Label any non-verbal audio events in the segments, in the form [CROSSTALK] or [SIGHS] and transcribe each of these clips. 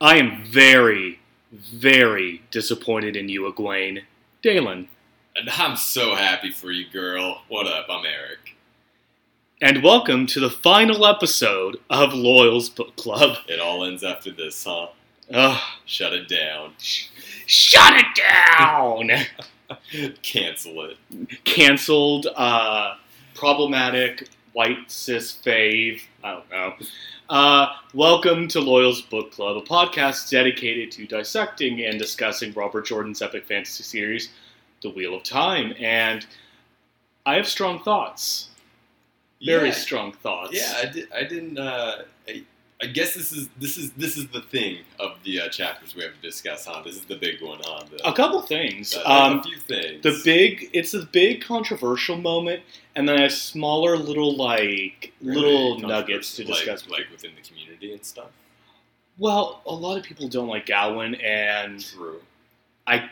I am very, very disappointed in you, Egwene. Dalen. And I'm so happy for you, girl. What up? I'm Eric. And welcome to the final episode of Loyal's Book Club. It all ends after this, huh? Ugh. Shut it down. Shut it down! [LAUGHS] Cancel it. Cancelled, uh, problematic, white cis fave. I don't know. Uh, welcome to Loyal's Book Club, a podcast dedicated to dissecting and discussing Robert Jordan's epic fantasy series, The Wheel of Time. And I have strong thoughts. Very yeah. strong thoughts. Yeah, I, did, I didn't. Uh, I, I guess this is this is this is the thing of the uh, chapters we have to discuss, huh? This is the big one, huh? The, A couple things. the- Um, a few things. the big, it's a big controversial moment, and then a smaller little like Really little nuggets to discuss. like, like within the community and stuff. well, a lot of people don't like Gawyn, and True. I-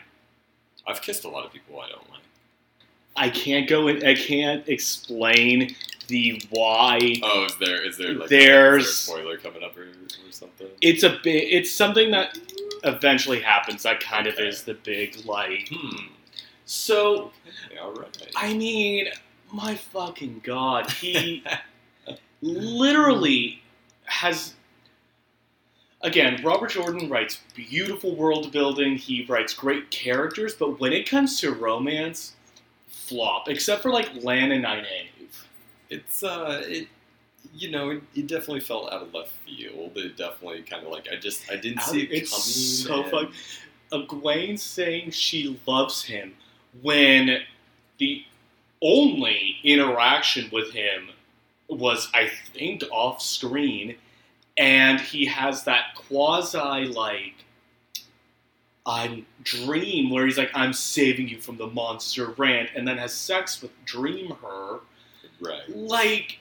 I've kissed a lot of people I don't like. I can't go in. I can't explain the why. Oh, is there is there like There's- is there a spoiler coming up or, or something? It's a bit. It's something that eventually happens. That kind of is the big like. Hmm. So Okay, all right. I mean, my fucking god, he [LAUGHS] literally has. Again, Robert Jordan writes beautiful world building. He writes great characters, but when it comes to romance, flop. Except for like Lan and Nynaeve. It's uh, it, you know, it, it definitely felt out of left field. It definitely kind of like I just I didn't see it It's coming. so fuck- Egwene saying she loves him when the only interaction with him was, I think, off screen, and he has that quasi like I'm dream where he's like, I'm saving you from the monster rant, and then has sex with Dream Her. Right. Like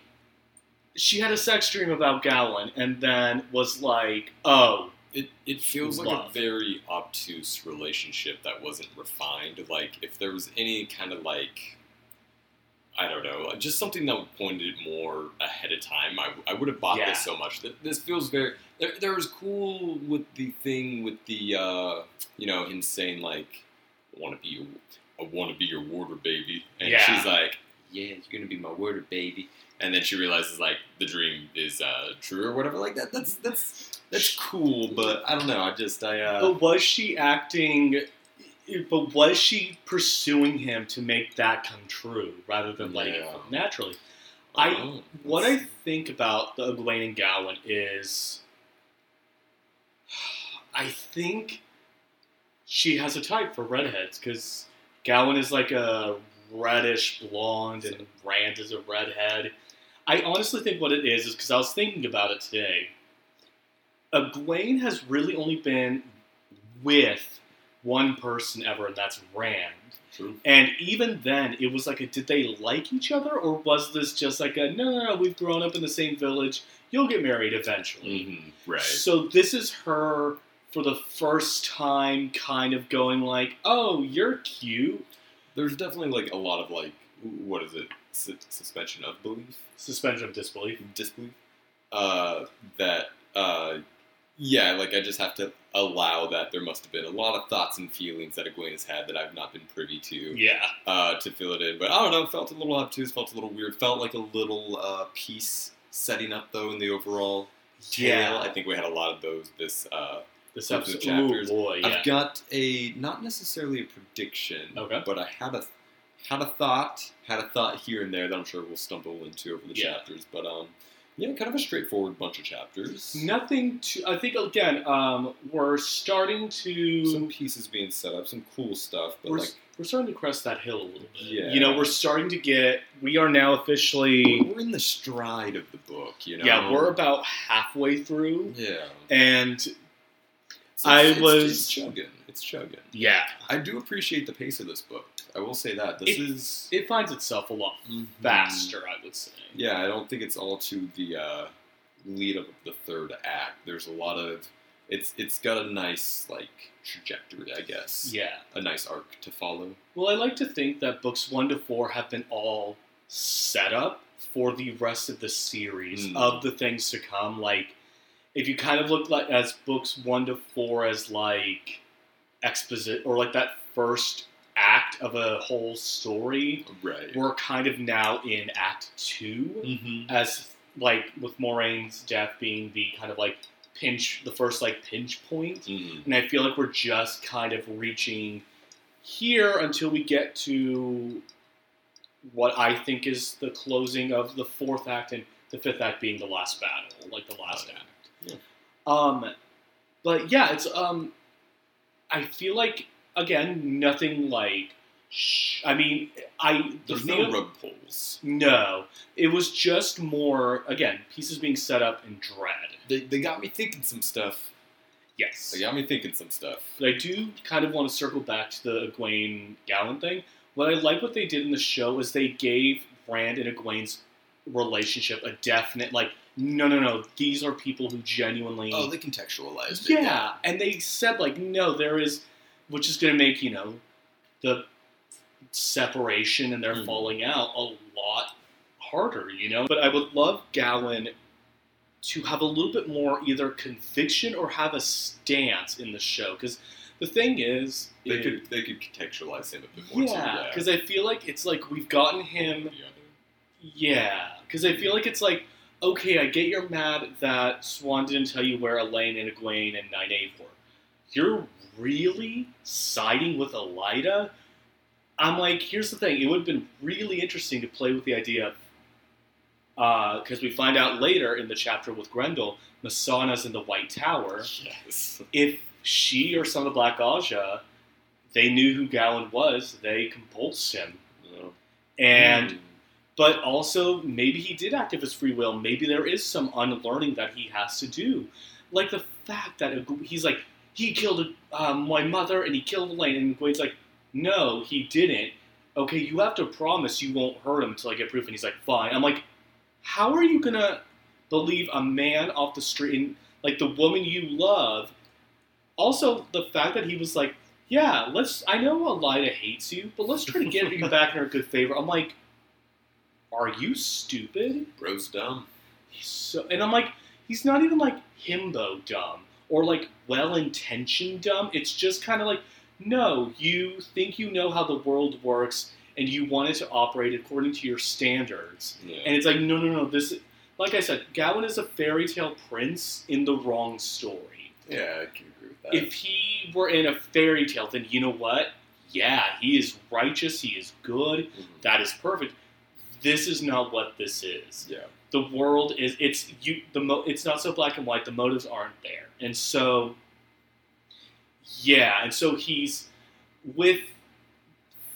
she had a sex dream about Gawyn, and then was like, oh, It it feels like a very obtuse relationship that wasn't refined. Like if there was any kind of like. I don't know, just something that pointed more ahead of time. I, I would have bought Yeah. this so much. Th- This feels very. There, there was cool with the thing with the, uh, you know, him saying like, "I want to be your, I want to be your warder, baby," and Yeah. she's like, "Yeah, you're gonna be my warder, baby." And then she realizes like the dream is uh, true or whatever. Like that. That's that's that's cool, but I don't know. I just I. Uh, But was she acting? But was she pursuing him to make that come true rather than letting it Yeah. come naturally? I- don't. What I think about the Egwene and Gawyn is, I think she has a type for redheads because Gawyn is like a reddish blonde and Rand is a redhead. I honestly think what it is is because I was thinking about it today. Egwene has really only been with one person ever, and that's Rand. True. And even then, it was like, a, did they like each other, or was this just like a no, no, no? We've grown up in the same village. You'll get married eventually. Mhm, Right. So this is her for the first time, kind of going like, "Oh, you're cute." There's definitely like a lot of like what is it? Su- suspension of belief, Suspension of disbelief. disbelief. Uh, that uh, yeah, like I just have to allow that there must have been a lot of thoughts and feelings that Egwene has had that I've not been privy to Yeah, uh, to fill it in. But I don't know, felt a little obtuse, felt a little weird, felt like a little uh, piece setting up though in the overall tale. Yeah. I think we had a lot of those this uh, this the episode. chapters. Oh boy, yeah. I've got a not necessarily a prediction, Okay. but I had a had a thought, had a thought here and there that I'm sure we'll stumble into over the Yeah. chapters. But um, yeah, kind of a straightforward bunch of chapters. Nothing to. I think again, um, we're starting to. Some pieces being set up, some cool stuff, but we're, like we're starting to crest that hill a little bit. Yeah. You know, we're starting to get. We are now officially. we're in the stride of the book. You know, Yeah, we're about halfway through, yeah. and It's- I it's- was- it's chugging. It's chugging. yeah, I do appreciate the pace of this book. I will say that this It- is it finds itself a lot Mhm. faster. I would say. Yeah, I don't think it's all to the uh, lead up of the third act. There's a lot of it's it's got a nice like trajectory, I guess. Yeah. A nice arc to follow. Well, I like to think that books one to four have been all set up for the rest of the series Mm. of the things to come. Like if you kind of look like as books one to four as like exposit or like that first act of a whole story, Right. we're kind of now in act 2 Mm-hmm. as like with Moiraine's death being the kind of like pinch, the first like pinch point. Mm-hmm. And I feel like we're just kind of reaching here until we get to what I think is the closing of the fourth act and the fifth act being the last battle, like the last Right. act. Um, but yeah, it's um, I feel like again nothing like. Sh- I mean, I the There's no rug pulls. no, it was just more again pieces being set up in dread. They, they got me thinking some stuff. Yes, They got me thinking some stuff. But I do kind of want to circle back to the Egwene Gawyn thing. What I like what they did in the show is they gave Rand and Egwene's relationship a definite like no no no these are people who genuinely Oh, they contextualized it. yeah and they said like no there is which is going to make you know the separation and their Mhm. falling out a lot harder you know but i would love Gawyn to have a little bit more either conviction or have a stance in the show because the thing is They is- could they could contextualize him a bit more yeah because i feel like it's like we've gotten him Yeah. yeah, because I feel like it's like, okay, I get you're mad that Siuan didn't tell you where Elayne and Egwene and Nynaeve were. You're really siding with Elaida? I'm like, here's the thing. It would have been really interesting to play with the idea of, because we find out later in the chapter with Graendal, Mesaana's in the White Tower. Yes. If she or some of the Black Ajah, they knew who Gawyn was, they compulsed him. Yeah. And Mm. But also maybe he did act of his free will. Maybe there is some unlearning that he has to do, like the fact that he's like he killed um, my mother and he killed Elayne, and Gwen's like, no, he didn't. Okay, you have to promise you won't hurt him until I get proof. And he's like, fine. I'm like, how are you gonna believe a man off the street and like the woman you love? Also, the fact that he was like, yeah, let's. I know Elaida hates you, but let's try to get you back in her good favor. I'm like, are you stupid? Bro's dumb. He's so, and I'm like, he's not even like himbo dumb or like well intentioned dumb. It's just kind of like, no, you think you know how the world works and you want it to operate according to your standards. Yeah. And it's like, no, no, no. This, like I said, Gawyn is a fairy tale prince in the wrong story. yeah, I can agree with that. If he were in a fairy tale, then you know what? Yeah, he is righteous. He is good. Mhm. That is perfect. This is not what this is. Yeah. The world is it's you the mo- it's not so black and white. The motives aren't there, and so yeah, and so he's with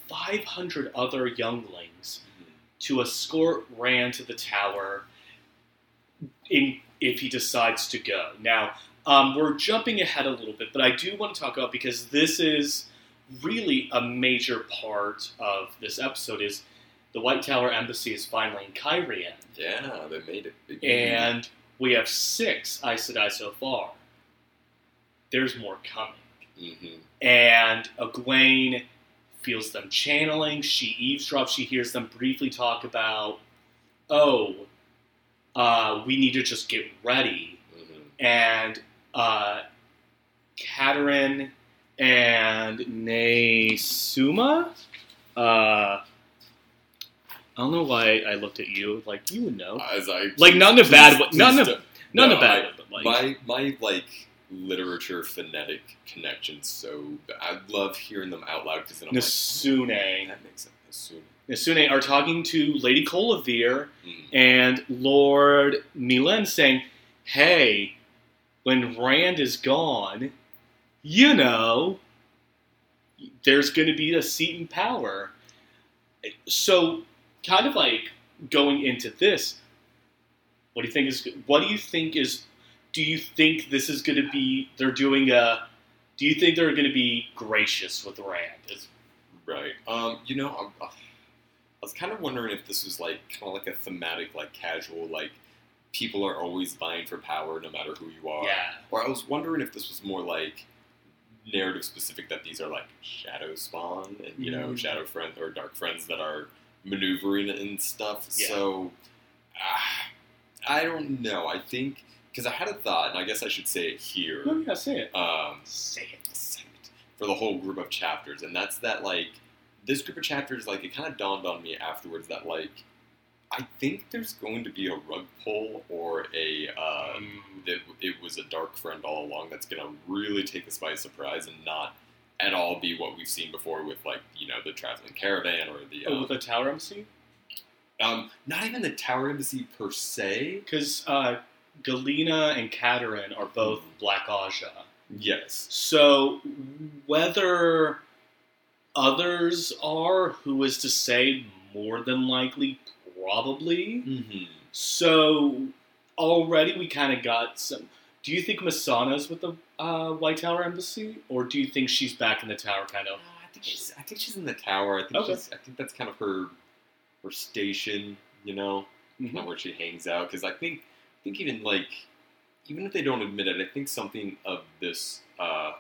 five hundred other younglings Mhm. to escort Rand to the tower in, if he decides to go. Now, um, we're jumping ahead a little bit, but I do want to talk about because this is really a major part of this episode is the White Tower Embassy is finally in Cairhien, Yeah, they made it. And we have six Aes Sedai so far. There's more coming. hmm And Egwene feels them channeling. She eavesdrops. She hears them briefly talk about, oh, uh, we need to just get ready. hmm And uh, Katerine and Nesuma, uh, I don't know why I looked at you like you would know. As I Like, not in a bad way- please not in a- don't- Not in a bad I- way, but like my my like literature phonetic connection. So I love hearing them out loud because then I'm Nesune. like, that makes sense. Nesune are talking to Lady Colavaere Mm. and Lord Meilan saying, "Hey, when Rand is gone, you know, there's going to be a seat in power." So, kind of like going into this, what do you think is? What do you think is? Do you think this is going to be? They're doing a. Do you think they're going to be gracious with Rand? Is, Right. Um. You know, I, I was kind of wondering if this was like kind of like a thematic, like casual, like people are always vying for power no matter who you are. yeah. Or I was wondering if this was more like narrative specific that these are like shadow spawn and you know Mm. shadow friends or dark friends that are maneuvering and stuff. Yeah. So ah, I don't know. I think because I had a thought, and I guess I should say it here. No, yeah, say it. Um, Say it. for the whole group of chapters, and that's that like this group of chapters. Like it kind of dawned on me afterwards that like I think there's going to be a rug pull or a uh, Um, that it was a dark friend all along that's going to really take us by surprise and not at all be what we've seen before with like you know the traveling caravan or the oh, uh, with the Tower Embassy. um, not even the tower embassy per se. Because uh, Galina and Katerine are both Mhm. Black Ajah. Yes. So whether others are, who is to say, more than likely, probably. Mm-hmm. So already we kind of got some. Do you think Mesaana's with the uh, White Tower Embassy, or do you think she's back in the tower, kind of? I think she's. I think she's in the tower. I think Okay. she's. I think that's kind of her, her station. You know, Mhm. not where she hangs out. Because I think, I think even like, even if they don't admit it, I think something of this uh,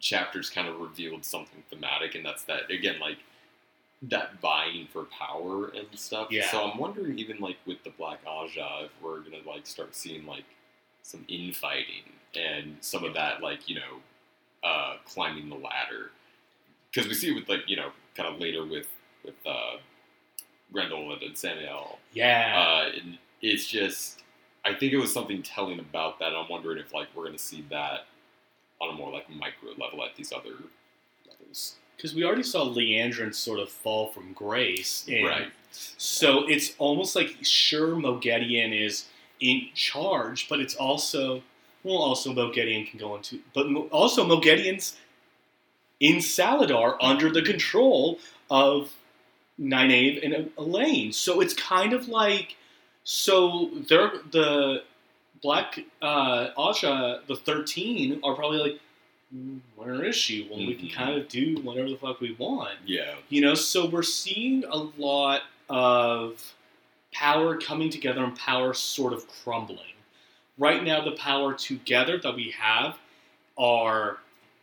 chapter's kind of revealed something thematic, and that's that again, like that vying for power and stuff. Yeah. So I'm wondering, even like with the Black Ajah, if we're gonna like start seeing like some infighting and some of that, like you know, uh, climbing the ladder. Because we see it with like you know, kind of later with with uh, Graendal and Sammael. Yeah. Uh, and it's just, I think it was something telling about that. I'm wondering if like we're gonna see that on a more like micro level at these other levels. Because we already saw Leandrin sort of fall from grace. Right. So it's almost like sure Moghedien is in charge, but it's also well, also Moghedien can go into, but also Moghedien's in Salidar under the control of Nynaeve and Elayne. So it's kind of like so they're the Black uh, Ajah, the thirteen are probably like, "Mm, where is she? Well, we can Mhm. kind of do whatever the fuck we want. Yeah. You know, so we're seeing a lot of power coming together and power sort of crumbling. Right now, the power together that we have are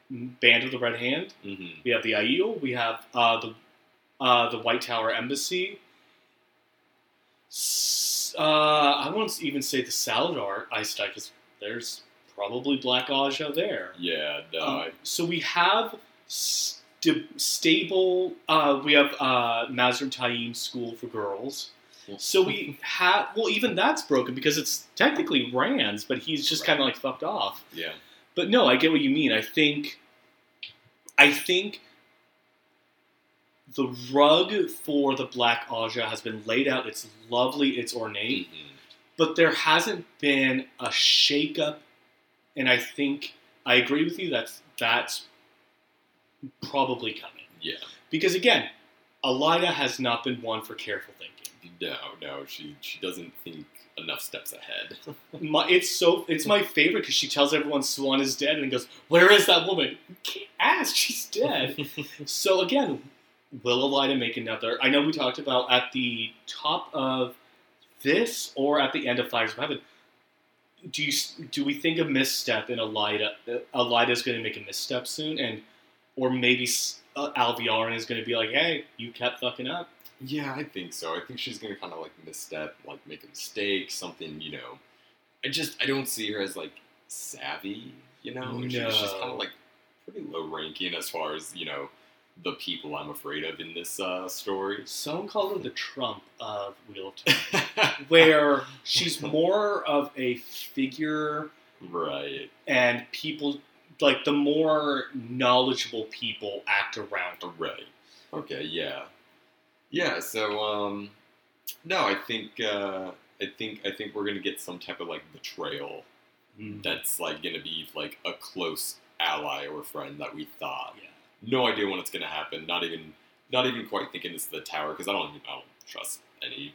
Band of the Red Hand. hmm We have the Aiel. We have uh, the uh, the White Tower Embassy. S- Uh, I won't even say the Salidar Ice because there's probably Black Ajah there. Yeah. No. Um, so we have st- stable. Uh, we have uh, Mazrim Taim School for Girls. So we have. Well, even that's broken because it's technically Rand's, but he's just Right. kind of like fucked off. yeah. But no, I get what you mean. I think. I think. The rug for the Black Ajah has been laid out. It's lovely. It's ornate Mhm. but there hasn't been a shakeup, and I think I agree with you. That's that's probably coming Yeah. because again, Elaida has not been one for careful thinking. No. No. She she doesn't think enough steps ahead. [LAUGHS] My, it's so it's my favorite because she tells everyone Siuan is dead and goes, "Where is that woman?" You can't ask. She's dead. [LAUGHS] so again, will Elaida make another? I know we talked about at the top of this or at the end of Fires of Heaven. Do you do we think a misstep in Elaida? Elaida is going to make a misstep soon, and or maybe uh, Alviarin is going to be like, "Hey, you kept fucking up." Yeah, I think so. I think she's gonna kind of like misstep, like make a mistake, something. You know, I just I don't see her as like savvy. You know, She- she's kind of like pretty low ranking as far as you know the people I'm afraid of in this uh, story. Someone called her the Trump of Wheel of Time. [LAUGHS] where she's more of a figure right. and people like the more knowledgeable people act around her. Right. Okay. Yeah. Yeah. So, um, no, I think uh, I think I think we're gonna get some type of like betrayal that's like gonna be like a close ally or friend that we thought. Yeah. No idea when it's gonna happen. Not even not even quite thinking it's the tower because I don't I don't trust any.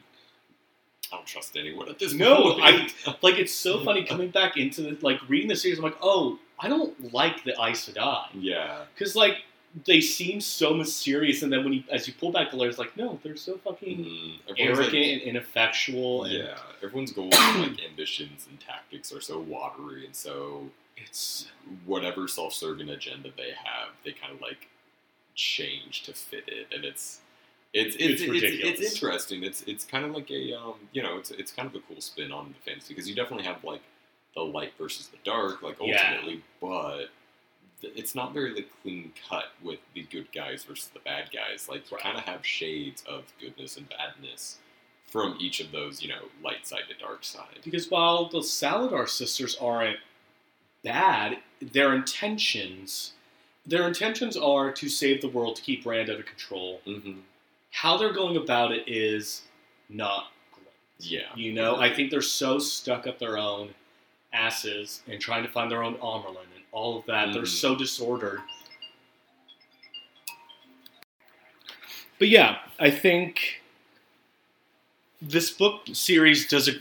I don't trust anyone at this No, point. [LAUGHS] Like it's so funny [LAUGHS] coming back into the, like reading the series. I'm like, oh, I don't like the Aes Sedai yeah. because like they seem so mysterious, and then when you as you pull back the layers, like no, they're so fucking Mm, everyone's, like- arrogant and ineffectual. And yeah, everyone's goals [COUGHS] and like ambitions and tactics are so watery and so it's whatever self-serving agenda they have, they kind of like change to fit it, and it's it's it's It's it's, ridiculous. it's, interesting. It's it's kind of like a um, you know it's it's kind of a cool spin on the fantasy because you definitely have like the light versus the dark, like Yeah. ultimately, but th- it's not very like clean cut with the good guys versus the bad guys. Like you Right. kind of have shades of goodness and badness from each of those, you know, light side to dark side. Because while the Salidar sisters aren't bad, their intentions their intentions are to save the world to keep Rand under control. Mm-hmm. How they're going about it is not great. Yeah. You know, I think they're so stuck up their own asses and trying to find their own Amyrlin and all of that. They're Mhm. so disordered. But yeah, I think this book series does a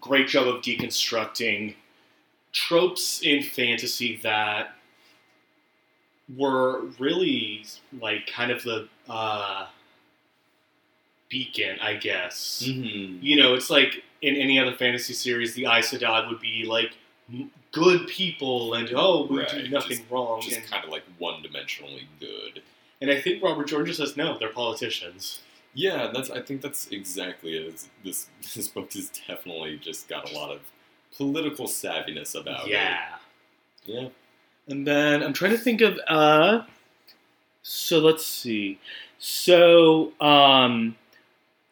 great job of deconstructing tropes in fantasy that were really like kind of the uh, beacon, I guess. Mm-hmm. You know, it's like in any other fantasy series, the Aes Sedai would be like good people and oh, we do Right, nothing wrong. Just And, kind of like one dimensionally good. and I think Robert George says no, they're politicians. Yeah, that's. I think that's exactly it. It's- This [LAUGHS] this book has definitely just got a lot of political savviness about yeah. it. Yeah. And then I'm trying to think of uh so let's see. So um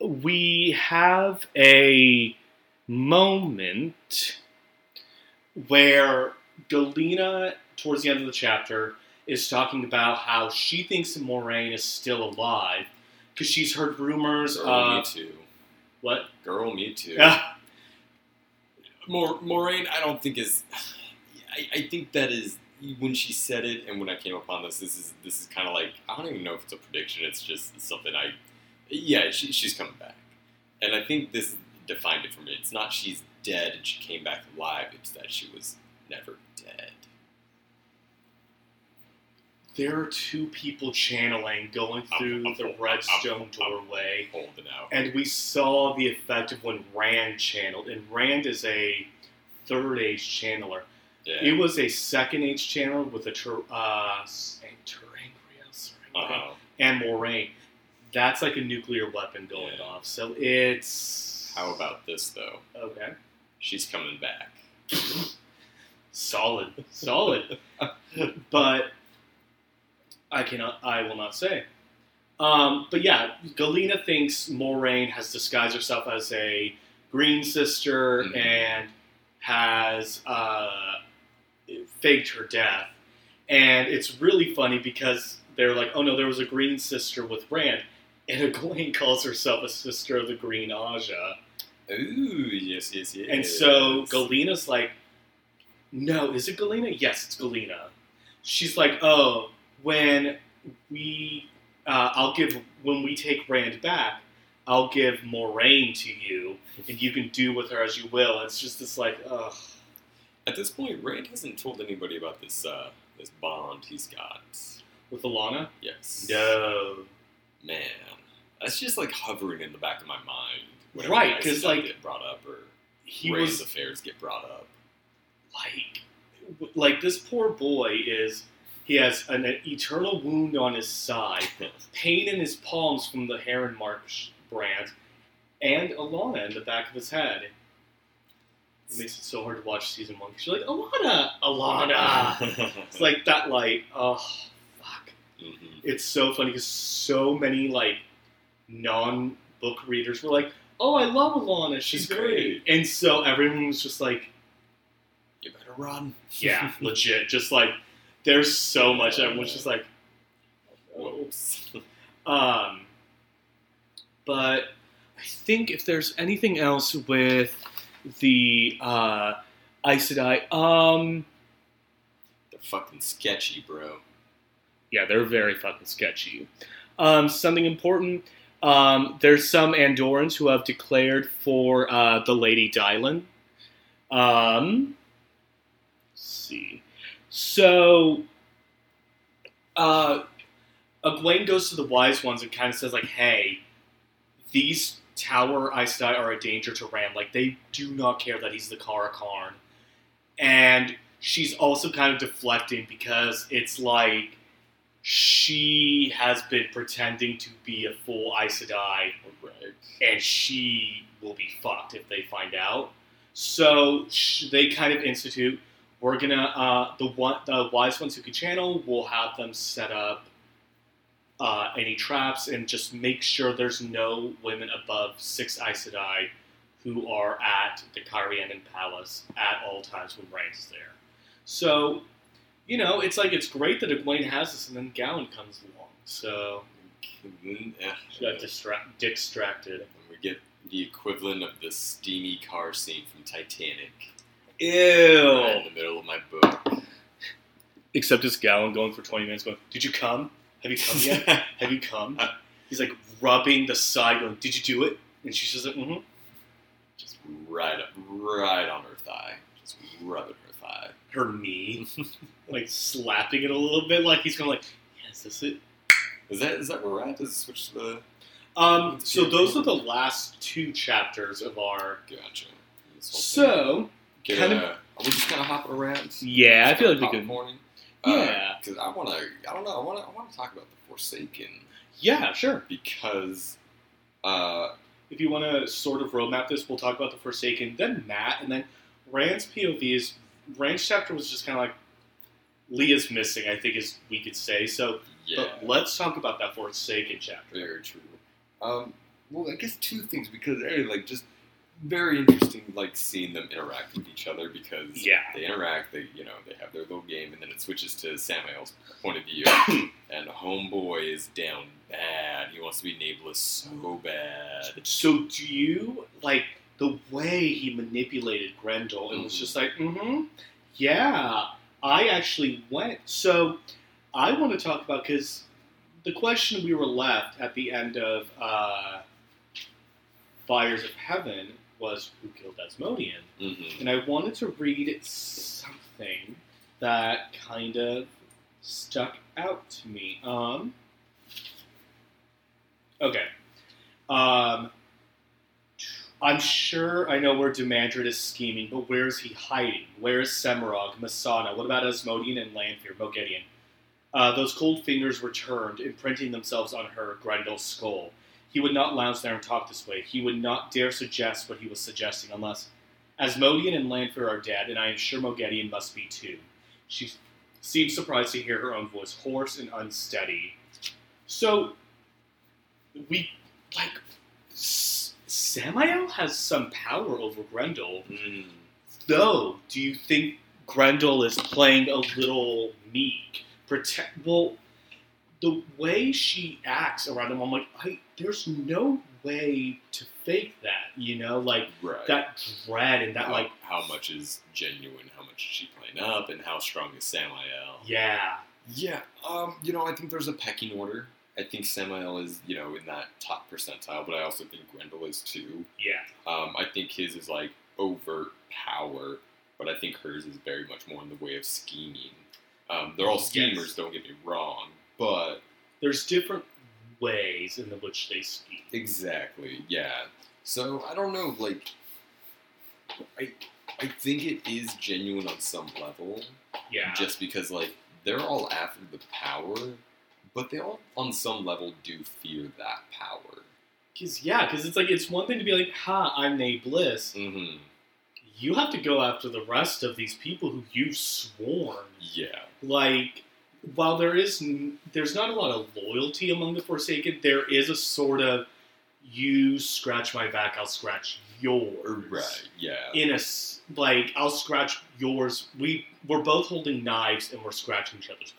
we have a moment where Galina towards the end of the chapter is talking about how she thinks Moiraine is still alive because she's heard rumors Girl, of me too. what? Girl, me too. Ah, Mor- Moiraine, I don't think is. I, I think that is when she said it, and when I came upon this, this is this is kind of like I don't even know if it's a prediction. It's just something I. Yeah, she, she's coming back, and I think this defined it for me. It's not she's dead and she came back alive. It's that she was never dead. there are two people channeling going through I'm- the I'm- redstone I'm- doorway. Holding out. And we saw the effect of when Rand channeled. And Rand is a third age channeler. yeah. It was a second age channeler with a ter- uh, ter'angreal, uh-huh. and Moiraine. That's like a nuclear weapon going Yeah. off. So it's. How about this though? Okay. She's coming back. Solid. Solid. but I cannot. I will not say. Um, but yeah, Galina thinks Moiraine has disguised herself as a Green Sister Mhm. and has uh, faked her death. And it's really funny because they're like, "Oh no, there was a Green Sister with Rand," and [LAUGHS] Egwene calls herself a sister of the Green Ajah. Ooh, yes, yes, yes. And so Galina's like, no, is it Galina? Yes, it's Galina. She's like, oh, when we, uh, I'll give, when we take Rand back, I'll give Moiraine to you, and you can do with her as you will. It's just this like, ugh. At this point, Rand hasn't told anybody about this uh, this bond he's got. With Alanna? Yes. No. Man, that's just like hovering in the back of my mind. Whenever Right, because like, get brought up or He Rand's was affairs get brought up. like, like this poor boy is, he has an eternal wound on his side. [LAUGHS] pain in his palms from the Heron March brand, and Alanna in the back of his head. It makes it so hard to watch season one because you're like, Alanna, Alanna. It's like that, like, oh, fuck. Mhm. It's so funny because so many like non-book readers were like, oh, I love Alanna, she's, She's great. and so everyone was just like, You better run. yeah, [LAUGHS] legit, just like, there's so much. Everyone's just like, Whoops. [LAUGHS] Um, but I think if there's anything else with the uh, Aes Sedai, um, They're fucking sketchy, bro. yeah, they're very fucking sketchy. Um, something important. Um, there's some Andorans who have declared for uh, the Lady Dyelin. Um, see. So, uh, Egwene goes to the Wise Ones and kind of says, like, hey, these Tower Aes Sedai are a danger to Rand. Like, they do not care that he's the Car'a'carn. And she's also kind of deflecting because it's like she has been pretending to be a full Aes Sedai Right. and she will be fucked if they find out. So sh- they kind of institute. We're gonna uh, the one the wise ones who can channel. We'll have them set up uh, any traps and just make sure there's no women above six Aes Sedai who are at the Cairhienin Palace at all times when Rand is there. So, you know, it's like it's great that Egwene has this, and then Gawyn comes along. So she got distra- distracted. And we get the equivalent of the steamy car scene from Titanic Ew. right in the middle of my book. Except it's Gawyn going for 20 minutes going, Did you come? Have you come yet? [LAUGHS] Have you come? He's like rubbing the side going, Did you do it? And she's just like, mm-hmm. Just right up, right on her thigh. Just rubbing her thigh. Her knee. [LAUGHS] like slapping it a little bit. Like he's going like, Yeah, is this it? Is that is that where we're at? Does it switch to the Um, so those are the last two chapters of our. gotcha? This whole thing. So, Get kind a- of- are we just kind of hopping around? yeah, I feel like we could. Popcorning? Yeah. because I want to. I don't know. I want to. I want to talk about the Forsaken Yeah, sure. because, uh, If you want to sort of roadmap this, we'll talk about the Forsaken, then Mat, and then Rand's POV is Rand's chapter was just kind of like Leah's missing, I think, is we could say. So, yeah, but let's talk about that Forsaken chapter. very true. Um, well, I guess two things because hey, like just very interesting, like seeing them interact with each other because Yeah. they interact. They you know they have their little game, and then it switches to Sammael's point of view, [COUGHS] and Homeboy is down bad. He wants to be nameless so bad. So, do you like the way he manipulated Graendal? It was Mhm. just like, mm-hmm, yeah, I actually went. So, I want to talk about because the question we were left at the end of uh, Fires of Heaven was who killed Asmodean, hmm and I wanted to read something that kind of stuck out to me. Um, okay. Um, I'm sure I know where Demandred is scheming, but where is he hiding? Where is Semirhage, Mesaana? What about Asmodean and Lanfear, Moghedien? Uh, those cold fingers returned, imprinting themselves on her Graendal's skull. He would not lounge there and talk this way. He would not dare suggest what he was suggesting unless Asmodean and Lanfear are dead, and I am sure Moghedien must be too. She seemed surprised to hear her own voice, hoarse and unsteady. So, we, like, Sammael has some power over Graendal, Mm. though. Do you think Graendal is playing a little meek? Protect, well, the way she acts around him, I'm like, I, there's no way to fake that, you know? Like, Right. that dread and that, how, like, how much is genuine? How much is she playing up? And how strong is Sammael? yeah. Yeah, um, you know, I think there's a pecking order. I think Sammael is, you know, in that top percentile, but I also think Graendal is too. Yeah. Um, I think his is like overt power, but I think hers is very much more in the way of scheming. Um, they're all Yes. schemers, don't get me wrong, but There's different ways in which they speak. exactly, yeah. So I don't know, like, I I think it is genuine on some level, Yeah. just because like they're all after the power, but they all on some level do fear that power. Cause yeah, because it's like it's one thing to be like, "Ha, I'm Nae'blis." Mm-hmm. You have to go after the rest of these people who you've sworn. Yeah. Like, while there is n- there's not a lot of loyalty among the Forsaken, there is a sort of you scratch my back, I'll scratch yours. Right. Yeah. In a like, I'll scratch yours. We we're both holding knives and we're scratching each other's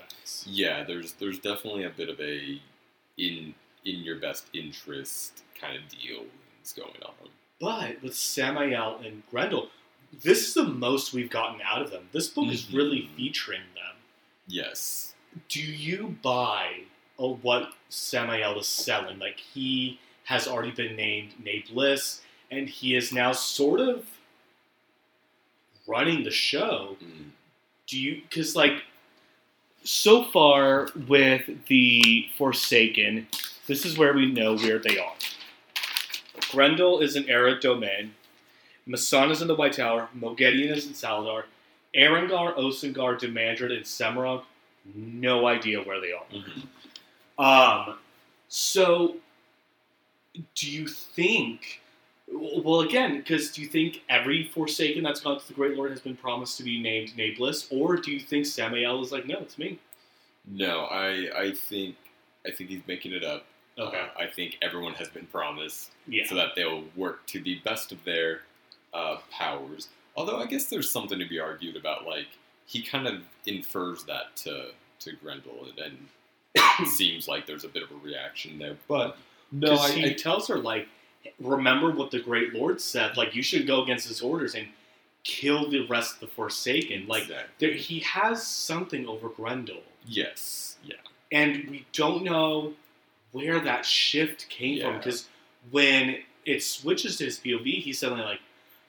Yeah. There's there's definitely a bit of a in in your best interest kind of deal that's going on. But with Sammael and Graendal, this is the most we've gotten out of them. This book is really featuring them. Yes. Do you buy uh, what Sammael is selling? Like he has already been named Nae'blis, and he is now sort of running the show. Mm. Do you? Because like so far with the Forsaken, this is where we know where they are. Graendal is in Arad Doman. Masan is in the White Tower. Moghedien is in Salidar. Aran'gar, Osan'gar, Demandred, and Semirhage, no idea where they are. Mhm. Um, so, do you think Well, again, because do you think every Forsaken that's gone to the Great Lord has been promised to be named Nameless, or do you think Sammael is like, no, it's me? No, I I think I think he's making it up. Okay. Uh, I think everyone has been promised Yeah. so that they'll work to the best of their uh, powers. Although I guess there's something to be argued about. Like he kind of infers that to to Graendal, and [COUGHS] it seems like there's a bit of a reaction there. But no, I, he I tells her, like, remember what the Great Lord said. Like, you should go against his orders and kill the rest of the Forsaken. Like, Exactly. there, he has something over Graendal. yes, yeah, and we don't know where that shift came from because when it switches to his POV, he's suddenly like,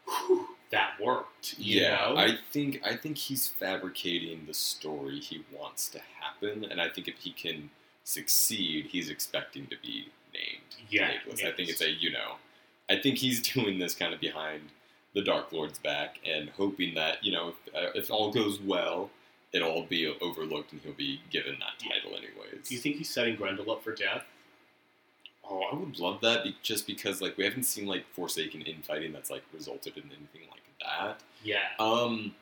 Whew, "That worked." You yeah. know? I think I think he's fabricating the story he wants to happen, and I think if he can succeed, he's expecting to be named. Yeah, Nameless. I think it's a you know, I think he's [LAUGHS] doing this kind of behind the Dark Lord's back and hoping that you know if, uh, if all goes well, it'll all be overlooked and he'll be given that title anyways. Do you think he's setting Graendal up for death? Oh, I would love that be- just because like we haven't seen like Forsaken infighting that's like resulted in anything like that. Yeah, Um,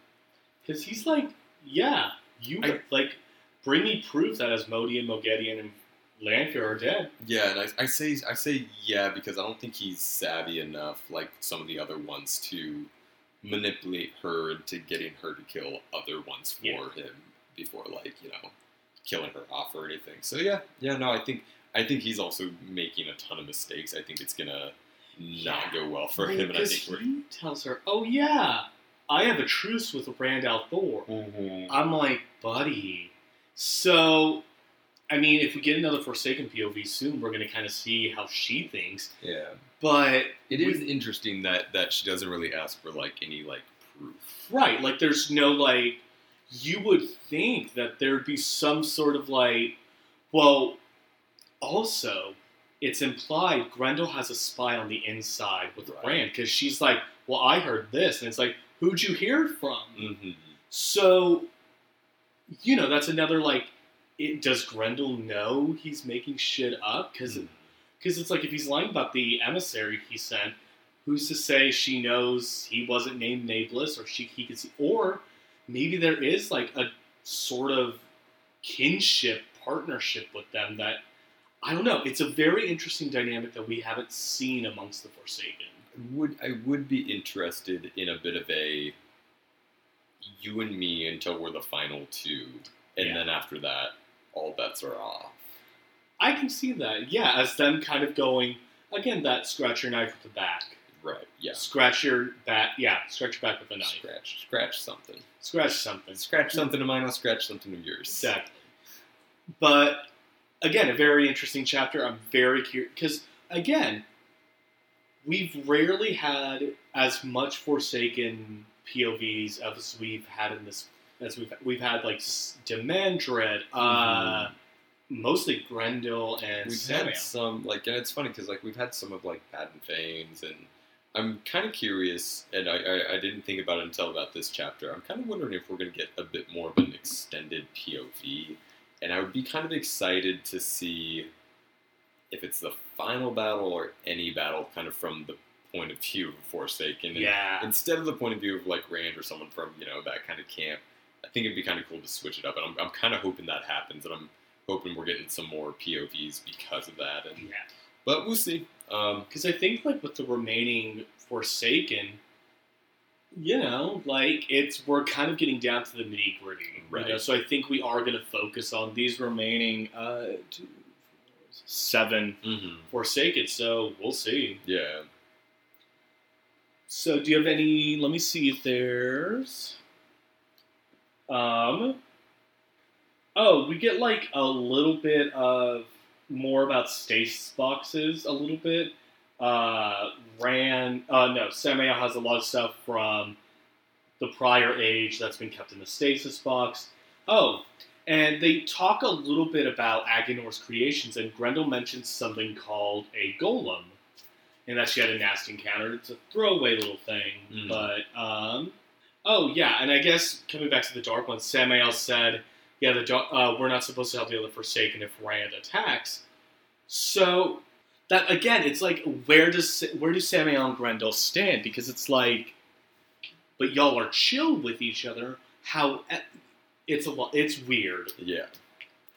because he's like, "Yeah, you I- like bring me proof that Asmodean, Moghedien, and Lanfear are dead." yeah, and I, I say I say yeah because I don't think he's savvy enough like some of the other ones to manipulate her into getting her to kill other ones for Yeah. him before like you know killing her off or anything. So yeah, yeah, no, I think I think he's also making a ton of mistakes. I think it's gonna not go well for him, and I think we're. he tells her, "Oh yeah, I have a truce with Rand al'Thor." Mm-hmm. I'm like, buddy. So, I mean, if we get another Forsaken POV soon, we're going to kind of see how she thinks. Yeah. But, It is interesting that that she doesn't really ask for like any like proof. right, like, there's no, like, you would think that there'd be some sort of, like, well, also, it's implied Graendal has a spy on the inside with Right. Rand because she's like, well, I heard this. And it's like, who'd you hear from? Mm-hmm. So, you know, that's another like. It, does Graendal know he's making shit up? Because hmm. it's like if he's lying about the emissary he sent, who's to say she knows he wasn't named Nameless, or she he could see, or maybe there is like a sort of kinship partnership with them that I don't know. It's a very interesting dynamic that we haven't seen amongst the Forsaken. would I would be interested in a bit of a you and me until we're the final two, and Yeah. then after that, all bets are off. I can see that, yeah, as them kind of going again that scratch your knife with the back. Right? Yeah. Scratch your back, yeah. Scratch your back with a knife. Scratch, scratch something. Scratch something. Scratch something of mine. I'll scratch something of yours. Exactly. But again, a very interesting chapter. I'm very curious because again, we've rarely had as much Forsaken POVs as we've had in this. As we've we've had like S- Demandred, uh, mostly Graendal and Mm-hmm. We've Sammael. had some like, and it's funny because like we've had some of like Padan Fain's, and I'm kind of curious, and I, I I didn't think about it until about this chapter. I'm kind of wondering if we're going to get a bit more of an extended POV, and I would be kind of excited to see if it's the final battle or any battle, kind of from the point of view of Forsaken, and Yeah, instead of the point of view of like Rand or someone from you know that kind of camp. I think it'd be kind of cool to switch it up, and I'm, I'm kind of hoping that happens, and I'm hoping we're getting some more POVs because of that. And yeah. but we'll see. Um, Because I think like with the remaining Forsaken, you know, like it's we're kind of getting down to the nitty gritty, You know? Right. So I think we are going to focus on these remaining uh, two, seven Forsaken. So we'll see. Yeah. So do you have any? Let me see if there's. Um. Oh, we get like a little bit of more about stasis boxes. A little bit. Uh, Ran. Uh, no, Sammael has a lot of stuff from the prior age that's been kept in the stasis box. Oh, and they talk a little bit about Aginor's creations, and Graendal mentions something called a golem and that she had a nasty encounter. It's a throwaway little thing, Mm. but um, oh yeah, and I guess coming back to the Dark One, Sammael said, "Yeah, the Dar- uh, we're not supposed to help the other Forsaken if Rand attacks." So that again, it's like where does where do Sammael and Graendal stand? Because it's like, but y'all are chill with each other. How it's a lot. It's weird. Yeah.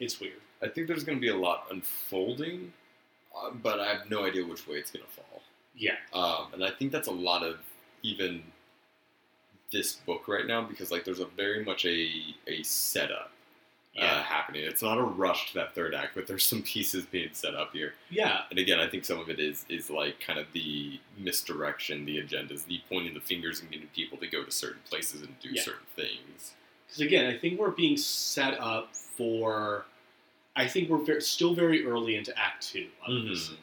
It's weird. I think there's going to be a lot unfolding, uh, but I have no idea which way it's going to fall. Yeah. Um, and I think that's a lot of even this book right now because like there's a very much a a setup uh, happening. It's not a rush to that third act, but there's some pieces being set up here. Yeah. And again, I think some of it is is like kind of the misdirection, the agendas, the pointing the fingers and getting people to go to certain places and do Yeah. certain things. Because again, I think we're being set up for. I think we're very, still very early into Act Two. Obviously. Mhm.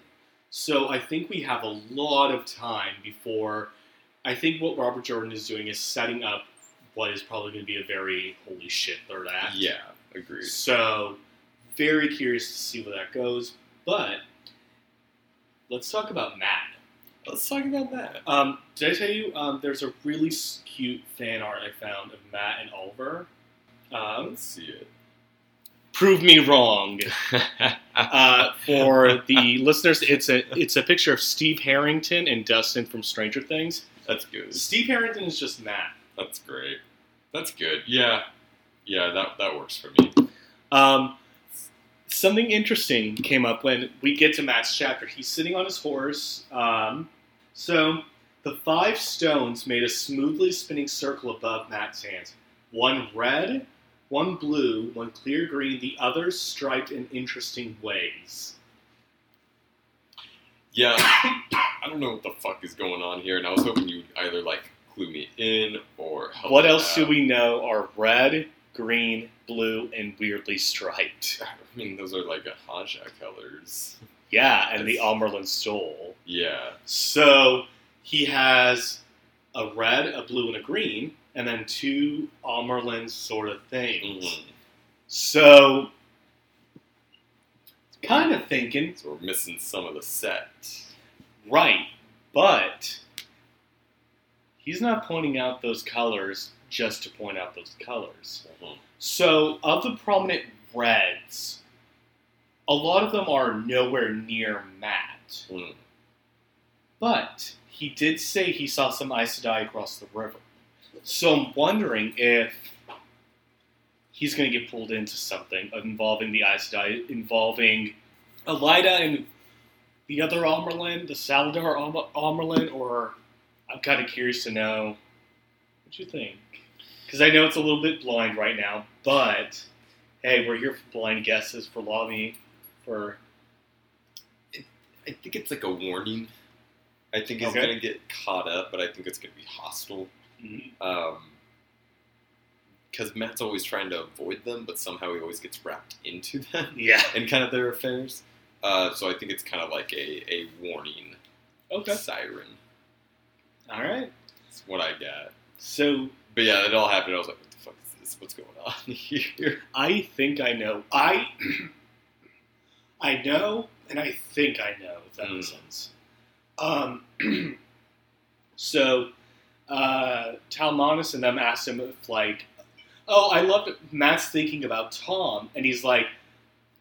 So I think we have a lot of time before. I think what Robert Jordan is doing is setting up what is probably going to be a very holy shit third act. Yeah, agreed. So very curious to see where that goes. But let's talk about Mat. Let's talk about that. Um, did I tell you um, there's a really cute fan art I found of Mat and Oliver? Um, Let's see it. prove me wrong. [LAUGHS] Uh, for the listeners, it's a it's a picture of Steve Harrington and Dustin from Stranger Things. That's good. Steve Harrington is just Mat. That's great. That's good. Yeah, yeah, that that works for me. Um, something interesting came up when we get to Mat's chapter. He's sitting on his horse. Um, so the five stones made a smoothly spinning circle above Mat's hands. One red, one blue, one clear green, the others striped in interesting ways. Yeah, I don't know what the fuck is going on here, and I was hoping you'd either like clue me in or help What else do we know are red, green, blue, and weirdly striped? [LAUGHS] I mean, those are like a Haja colors. Yeah, and the That's- Amyrlin stole. Yeah. So he has a red, a blue, and a green, and then two Amyrlin sort of things. Mhm. So, kind of thinking, So we're missing some of the set. right, but he's not pointing out those colors just to point out those colors. Mhm. So, of the prominent reds, a lot of them are nowhere near Mat. Mm. But he did say he saw some Aes Sedai across the river. So I'm wondering if he's going to get pulled into something involving the Aes Sedai, involving Elaida and the other Amyrlin, the Salidar Amyrlin, or I'm kind of curious to know what you think. Because I know it's a little bit blind right now, but hey, we're here for blind guesses, for lobby, for I think it's like a warning. I think he's Okay. gonna get caught up, but I think it's gonna be hostile. Um, because Mat's always trying to avoid them, but somehow he always gets wrapped into [LAUGHS] them yeah. and kind of their affairs. Uh, so I think it's kind of like a, a warning Okay. siren. All right. That's what I got. So But yeah, it all happened. I was like, what the fuck is this? What's going on [LAUGHS] here? I think I know. I [CLEARS THROAT] I know, and I think I know. If that makes Mm. sense. Um. [CLEARS THROAT] so, uh, Talmanes and them asked him if, like, oh, I loved it. Mat's thinking about Tom, and he's like,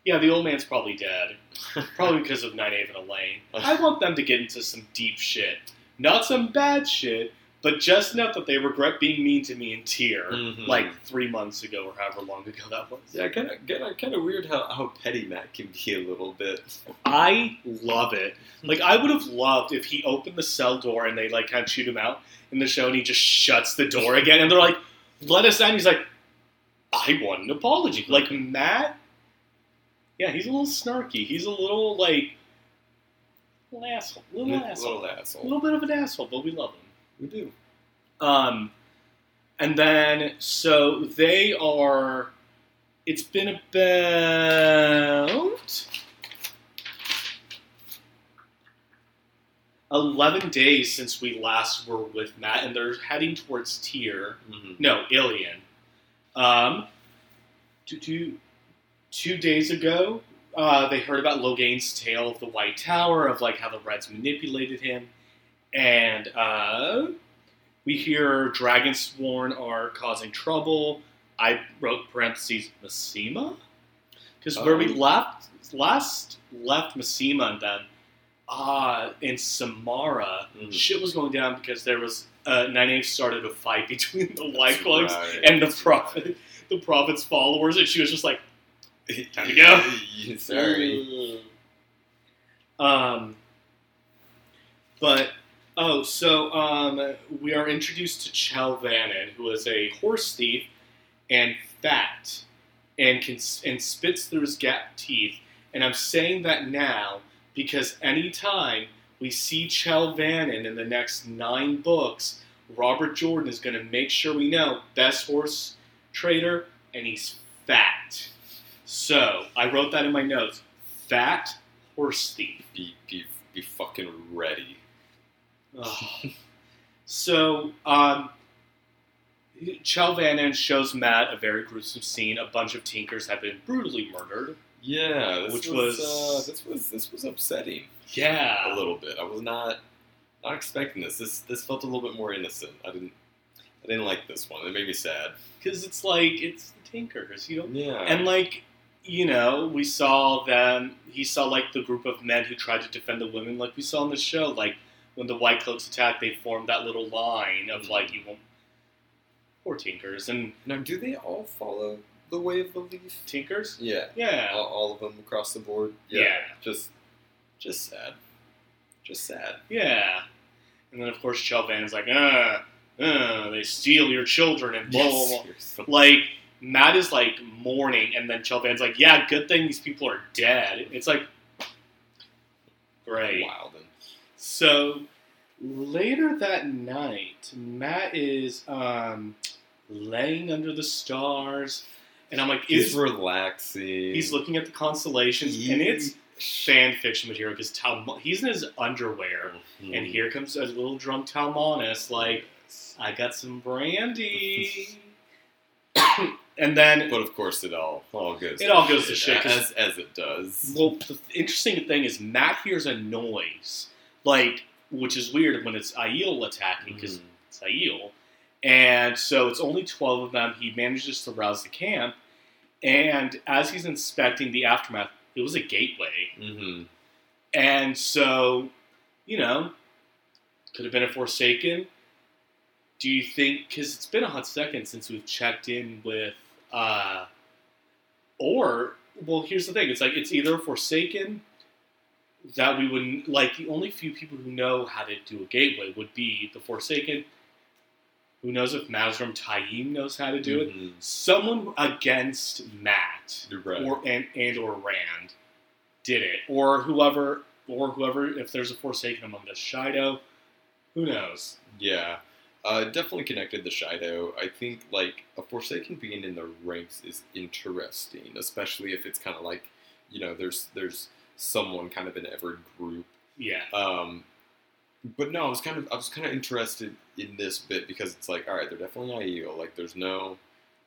yeah, the old man's probably dead, [LAUGHS] probably because of Nynaeve and Elayne. I want them to get into some deep shit, not some bad shit, but just enough that they regret being mean to me in Tear Mhm. like three months ago or however long ago that was. Yeah, kind of, kind of weird how, how petty Mat can be a little bit. I love it. Like I would have loved if he opened the cell door and they like kind of shoot him out in the show and he just shuts the door again and they're like, "Let us in." He's like, "I want an apology." Like Mat, yeah, he's a little snarky. He's a little like little asshole, little asshole, Little a asshole. little bit of an asshole, but we love him. We do. Um, and then so they are. It's been about eleven days since we last were with Mat, and they're heading towards Tear. Mhm. No, Illian. Um, two, two, two days ago, uh, they heard about Logain's tale of the White Tower, of like how the Reds manipulated him, and uh, we hear Dragonsworn are causing trouble. I wrote parentheses Masema because where we Oh. left last left Masema and them, uh, in Samara, Mhm. shit was going down because there was uh, Nynaeve started a fight [LAUGHS] between the White Cloaks right, and the prophet, the prophet's followers, and she was just like, [LAUGHS] Time to go. [LAUGHS] Sorry. Um, but oh, so um, we are introduced to Chel Vanin, who is a horse thief and fat, and can and spits through his gap teeth. And I'm saying that now because anytime we see Chel Vanin in the next nine books, Robert Jordan is going to make sure we know best horse trader, and he's fat. So I wrote that in my notes. Fat horse thief. Be, be, be fucking ready. So, um, Chel Vanin shows Mat a very gruesome scene. A bunch of Tinkers have been brutally murdered. Yeah, this Which was, was- uh, this was this was upsetting Yeah. a little bit. I was not not expecting this. This this felt a little bit more innocent. I didn't I didn't like this one. It made me sad. Because it's like, it's the Tinkers, you know? Yeah, And, like, you know, we saw them, he saw, like, the group of men who tried to defend the women, like we saw in the show. Like, when the White Cloaks attacked, they formed that little line of, like, you won't. Poor Tinkers. And now do they all follow the way of the leaf? Tinkers? Yeah, Yeah. all, all of them across the board. Yeah. just just sad, just sad. Yeah. And then, of course, Chelvan's like, uh, uh, they steal your children and blah, blah, blah. Like, Mat is like mourning, and then Chelvan's like, yeah, good thing these people are dead. It's like, great. Wow, then. So, later that night, Mat is um, laying under the stars, and I'm like, He's is relaxing. he's looking at the constellations, and it's fan fiction material because Tal- he's in his underwear. Mhm. And here comes a little drunk Talmanes, like, I got some brandy. [COUGHS] and then, But of course, it all all goes. It all goes to shit as as it does. well, the interesting thing is Mat hears a noise, like, which is weird when it's Aiel attacking, because Mhm. it's Aiel. And so it's only 12 of them. He manages to rouse the camp. And as he's inspecting the aftermath, it was a gateway. Mhm. And so, you know, could have been a Forsaken. Do you think, because it's been a hot second since we've checked in with, uh, or, well, here's the thing it's like, it's either a Forsaken that we wouldn't, like, the only few people who know how to do a gateway would be the Forsaken. Who knows if Mazrim Taim knows how to do it? Mhm. Someone against Mat right. or and, and or Rand did it, or whoever, or whoever. If there's a Forsaken among us, Shaido, who knows? Yeah, uh, definitely connected the Shaido. I think like a Forsaken being in the ranks is interesting, especially if it's kind of like you know there's there's someone kind of in every group. Yeah, Um, but no, I was kind of I was kind of interested in this bit because it's like all right, they're definitely Aiel. Like there's no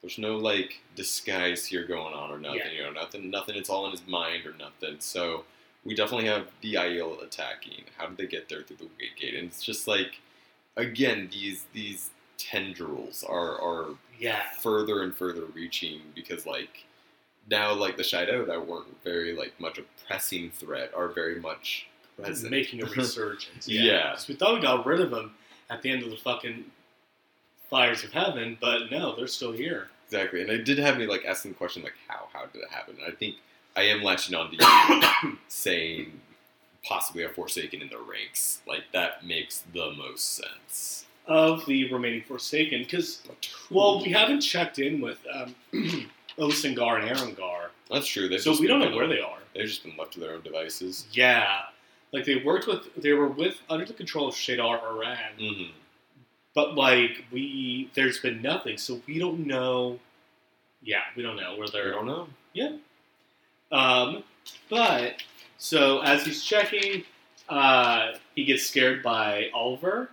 there's no like disguise here going on or nothing. Yeah. You know, nothing nothing. It's all in his mind or nothing. So. We definitely have the Aiel attacking. How did they get there through the Waygate? And it's just like again, these these tendrils are are yeah, further and further reaching because like now like the Shaido that weren't very like much a pressing threat are very much present. making a [LAUGHS] resurgence. [LAUGHS] Yeah. 'Cause we thought we got rid of them at the end of the fucking fires of heaven, but no, they're still here. exactly, and it did have me like asking the question like how how did it happen? And I think I am latching on to you [COUGHS] saying possibly a Forsaken in the ranks. Like that makes the most sense. Of the remaining Forsaken, because well, we haven't checked in with um, [CLEARS THROAT] Osan'gar and Aran'gar, That's true. They've so we don't know where they are. They've just been left to their own devices. Yeah, like they worked with, they were with under the control of Shaidar Haran, Mm-hmm. but like we, there's been nothing, so we don't know. Yeah, we don't know where I they're. don't know. Yeah. Um, but so as he's checking, uh, he gets scared by Oliver,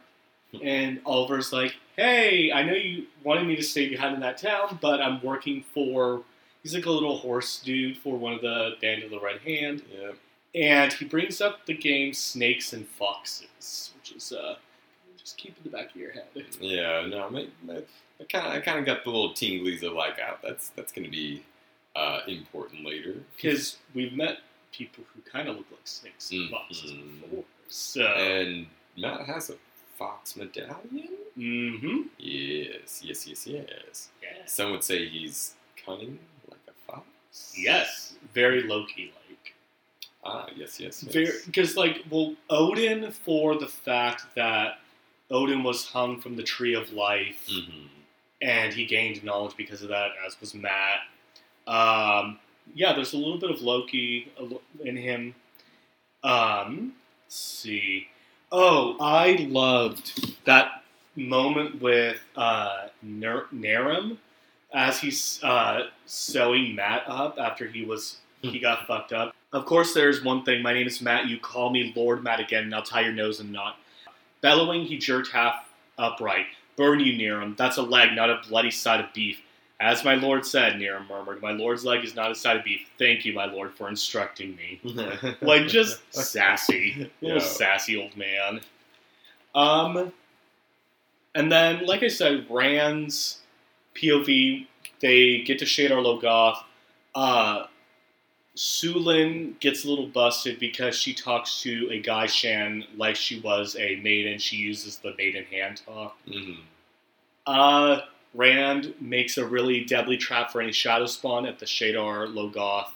and Oliver's like, "Hey, I know you wanted me to stay behind in that town, but I'm working for." He's like a little horse dude for one of the Band of the Red Hand, Yeah. And he brings up the game Snakes and Foxes, which is uh, just keep in the back of your head. [LAUGHS] Yeah, no, my, my, I kind of, I kind of got the little tinglies of like, oh, that's that's gonna be uh, important later. because we've met people who kind of look like snakes Mhm. foxes before. So, And Mat has a fox medallion. mm-hmm. Yes, yes, yes, yes. yes, Some would say he's cunning like a fox. yes, very Loki like. Ah, yes, yes, yes. Because like well, Odin for the fact that Odin was hung from the tree of life. hmm and he gained knowledge because of that, as was Mat. Um, yeah, there's a little bit of Loki in him. Um, let's see. Oh, I loved that moment with uh, Ner- Nerim as he's uh, sewing Mat up after he was he [LAUGHS] got fucked up. Of course, there's one thing. My name is Mat. You call me Lord Mat again, and I'll tie your nose in a knot. Bellowing, he jerked half upright. Burn you, Nerim. That's a leg, not a bloody side of beef. As my lord said, Nerim murmured, my lord's leg is not a side of beef. Thank you, my lord, for instructing me. [LAUGHS] Like, just sassy. Little Yeah. sassy old man. Um, and then, like I said, Rand's POV, they get to Shadar Logoth. Uh, Sulin gets a little busted because she talks to a guy Shan like she was a maiden. She uses the maiden hand talk. Mhm. Uh, Rand makes a really deadly trap for any shadow spawn at the Shadar Logoth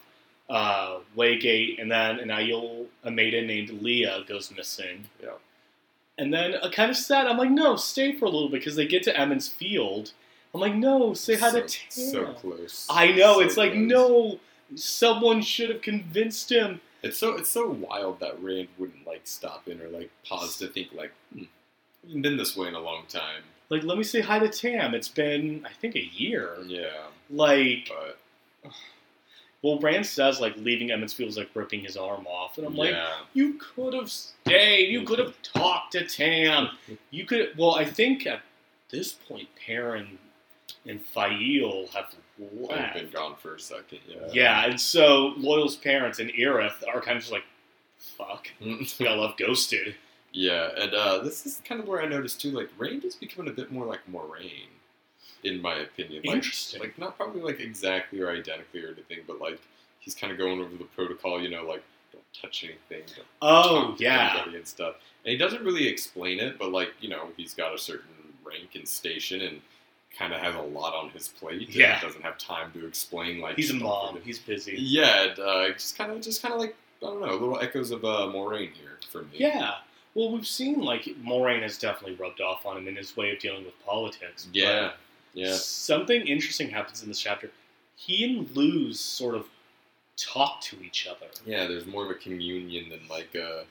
uh, Waygate, and then an Aiel, a maiden named Liah, goes missing. Yeah. And then uh, kind of sad. I'm like, no, stay for a little bit because they get to Emond's Field. I'm like, no, say hi so, to Tam. so close. I know. So it's like, close. no, someone should have convinced him. It's so it's so wild that Rand wouldn't like stop in or like pause to think like, hmm, haven't been this way in a long time. Like, let me say hi to Tam. It's been, I think, a year. Yeah, Like, but [SIGHS] well, Rand says like leaving Emond's Field is like ripping his arm off, and I'm like, yeah, you could have stayed. You could have [LAUGHS] talked to Tam. You could. Well, I think at this point, Perrin and Faile have I've been gone for a second. Yeah, Yeah, and so Loial's parents and Erith are kind of just like, fuck, [LAUGHS] we got love ghosted. yeah, and uh, this is kind of where I noticed too. Like Rand is becoming a bit more like Moiraine, in my opinion. Like, Interesting. Like not probably like exactly or identically or anything, but like he's kind of going over the protocol. You know, like don't touch anything. Don't Oh talk to yeah, anybody and stuff. And he doesn't really explain it, but like you know, he's got a certain rank and station, and kind of has a lot on his plate. and Yeah. doesn't have time to explain. Like he's a mom. He's busy. Yeah, uh, just kind of, just kind of like I don't know, little echoes of uh, Moiraine here for me. Yeah. Well, we've seen like Moiraine has definitely rubbed off on him in his way of dealing with politics. yeah, yeah. Something interesting happens in this chapter. He and Lews sort of talk to each other. Yeah, there's more of a communion than like uh,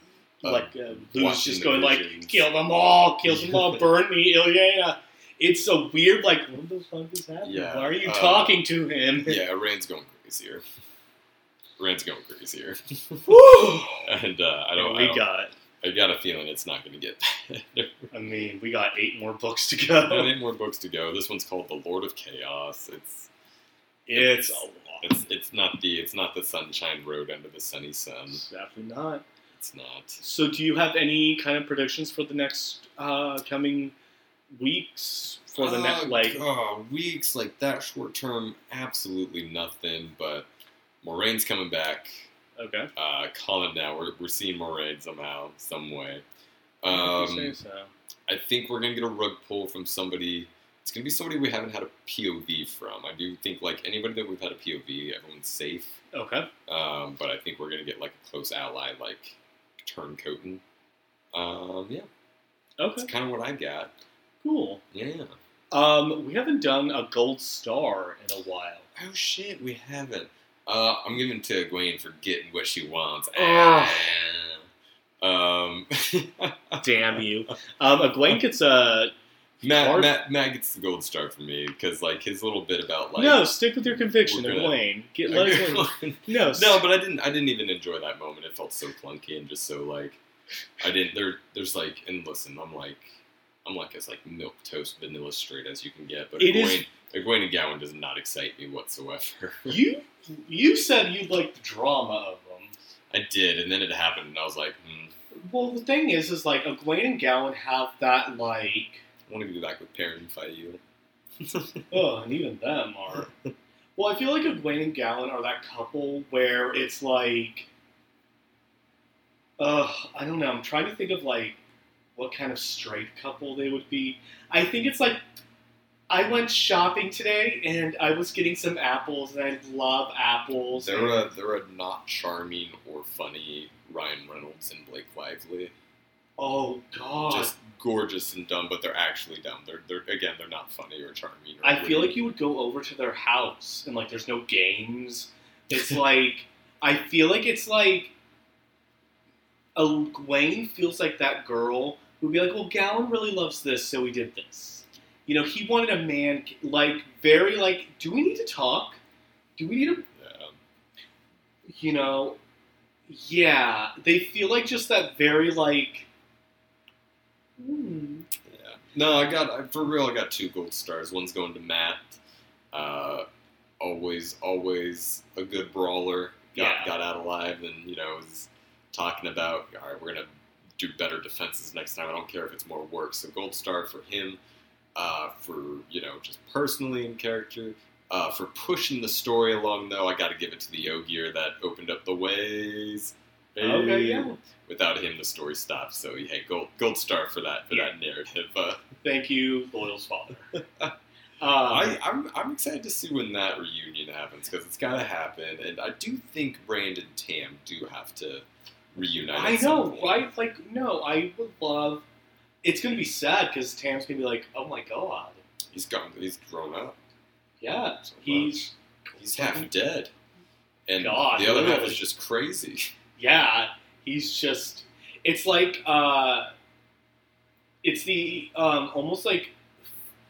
uh, like uh, Lews just going like, "Kill them all, kill them all, [LAUGHS] burn me, Ilyena." It's a weird like, what the fuck is happening? Yeah, Why are you um, talking to him? [LAUGHS] yeah, Rand's going crazy here. Rand's going crazy here, [LAUGHS] Woo! and uh, I don't. And I, we don't got. I got a feeling it's not going to get better. [LAUGHS] I mean, we got eight more books to Got go. eight more books to go. This one's called The Lord of Chaos. It's It's a lot. it's it's not the it's not the Sunshine Road under the sunny sun. Definitely not. It's not. So, do you have any kind of predictions for the next uh, coming weeks? For the next, Uh, like, oh, weeks like that short term, absolutely nothing. But Moiraine's coming back. okay. Uh, Colin now. We're, we're seeing Moraine somehow, some way. Um, say so. I think we're gonna get a rug pull from somebody. It's gonna be somebody we haven't had a POV from. I do think like anybody that we've had a POV, everyone's safe. Okay. Um, but I think we're gonna get like a close ally like Turncoaten. Um, yeah, Okay. that's kind of what I got. Cool. Yeah. Um, we haven't done a gold star in a while. Oh shit, we haven't. Uh, I'm giving to Gwen for getting what she wants. Ugh. Um, [LAUGHS] Damn you. Um, Egwene gets a Mat, Hard- Mat, Mat gets the gold star for me because like his little bit about like no. Stick with your conviction, Egwene. Get let Egwene. No, [LAUGHS] no, but I didn't. I didn't even enjoy that moment. It felt so clunky and just so like I didn't. There, there's like, and listen, I'm like, I'm like as like milk toast vanilla straight as you can get. But It Egwene, is- Egwene and Gawyn does not excite me whatsoever. [LAUGHS] you you said you liked the drama of them. I did, and then it happened, and I was like, hmm, Well, the thing is, is like Egwene and Gawyn have that like, I want to be back with Perrin and fight you. [LAUGHS] oh, and even them are. Well, I feel like Egwene and Gawyn are that couple where it's like Uh, I don't know. I'm trying to think of like what kind of straight couple they would be. I think it's like I went shopping today and I was getting some apples and I love apples. They're a they're a not charming or funny Ryan Reynolds and Blake Lively. oh god. Just gorgeous and dumb, but they're actually dumb. They're they're again they're not funny or charming. Or I feel like you would go over to their house and like there's no games. It's [LAUGHS] like I feel like it's like a Wayne feels like that girl who'd be like, well, Gawyn really loves this, so we did this. You know, he wanted a man like very like, do we need to talk? Do we need to Yeah. you know, yeah, they feel like just that very like. Hmm. Yeah. No, I got I, for real. I got two gold stars. One's going to Mat. Uh, always, always a good brawler. Got Yeah. got out alive, and you know was talking about all right, we're gonna do better defenses next time. I don't care if it's more work. So gold star for him. Uh, for you know just personally in character. Uh, for pushing the story along, though, I got to give it to the Ogier that opened up the ways. Okay, yeah. Without him, the story stops. So, hey, gold gold star for that for Yeah. that narrative. Uh, Thank you, Loial's father. uh, [LAUGHS] I, I'm, I'm excited to see when that reunion happens because it's got to happen, and I do think Rand and Tam do have to reunite. I know, right? Like, no, I would love. It's gonna be sad because Tam's gonna be like, "Oh my god, He's gone. He's grown up. yeah, So he's He's half dead, and God, the other half is just crazy. [LAUGHS] yeah, he's just. It's like, uh, it's the um, almost like,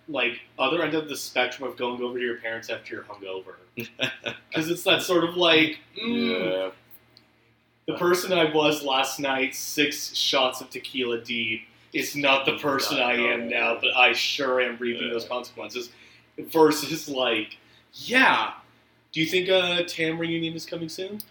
like other end of the spectrum of going over to your parents after you're hungover, [LAUGHS] because it's that sort of like, mm, yeah, the person I was last night, six shots of tequila deep, is not the person I am now, but I sure am reaping those consequences. Versus, like, yeah. Do you think a Tam reunion is coming soon?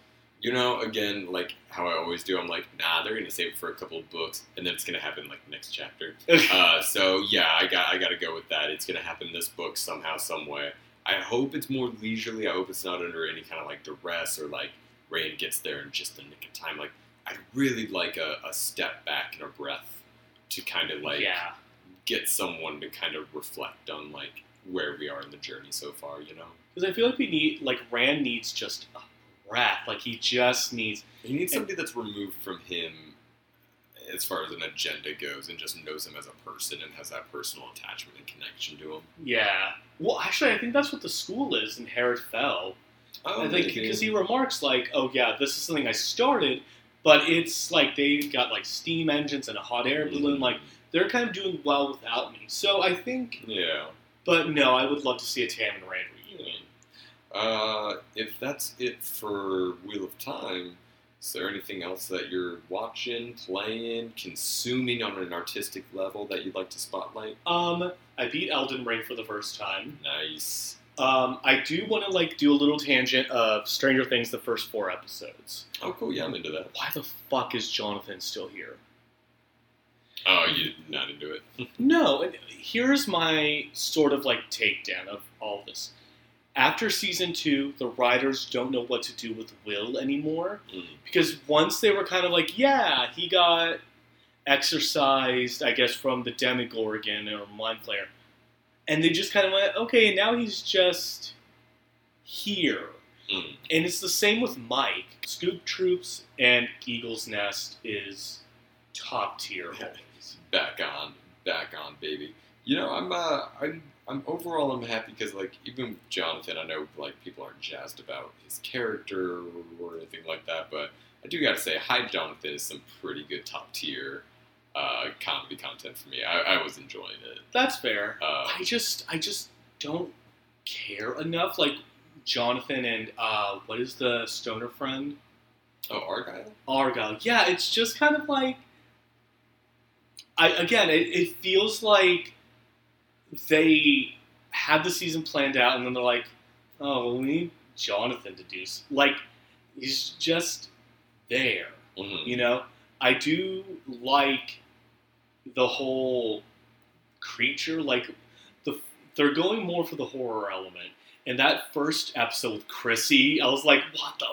you know, again, like how I always do. I'm like, nah, they're gonna save it for a couple of books, and then it's gonna happen like next chapter. [LAUGHS] Uh, so yeah, I got I got to go with that. It's gonna happen this book somehow, some way. I hope it's more leisurely. I hope it's not under any kind of like duress or like Rand gets there in just the nick of time. Like I'd really like a, a step back and a breath to kind of like yeah. get someone to kind of reflect on like where we are in the journey so far. You know, Because I feel like we need, like, Rand needs just a breath. Like, he just needs. he needs somebody that's removed from him as far as an agenda goes and just knows him as a person and has that personal attachment and connection to him. Yeah. Well, actually, I think that's what the school is in Herid Fel. Oh, I think because he remarks like, "Oh yeah, this is something I started, but it's like they've got like steam engines and a hot air balloon. Mhm. Like they're kind of doing well without me. So I think, yeah. but no, I would love to see a Tam and Rand reunion. Uh, if that's it for Wheel of Time, is there anything else that you're watching, playing, consuming on an artistic level that you'd like to spotlight? Um, I beat Elden Ring for the first time. Nice. Um, I do want to like do a little tangent of Stranger Things, the first four episodes. Oh, cool. Yeah, I'm into that. Why the fuck is Jonathan still here? Oh, you're not into it. [LAUGHS] No, and here's my sort of like takedown of all this. After season two, the writers don't know what to do with Will anymore Mm. because once they were kind of like, yeah, he got exercised, I guess, from the Demogorgon or Mind Flayer, and they just kind of went, okay, now he's just here. Mm. And it's the same with Mike. Scoop Troops and Eagle's Nest is top tier. Back on, back on, baby. You know, I'm, uh, I'm, I'm overall, I'm happy because, like, even with Jonathan, I know, like, people aren't jazzed about his character or anything like that, but I do gotta say, Hi Jonathan is some pretty good top tier uh, comedy content for me. I, I was enjoying it. That's fair. Uh, I just I just don't care enough. Like Jonathan and uh, what is the stoner friend oh, Argyle? Argyle? Yeah, it's just kind of like I again. It, it feels like they had the season planned out, and then they're like, "Oh, we need Jonathan to do like he's just there." Mhm. You know, I do like the whole creature. Like the they're going more for the horror element. And that first episode with Chrissy, I was like, "What the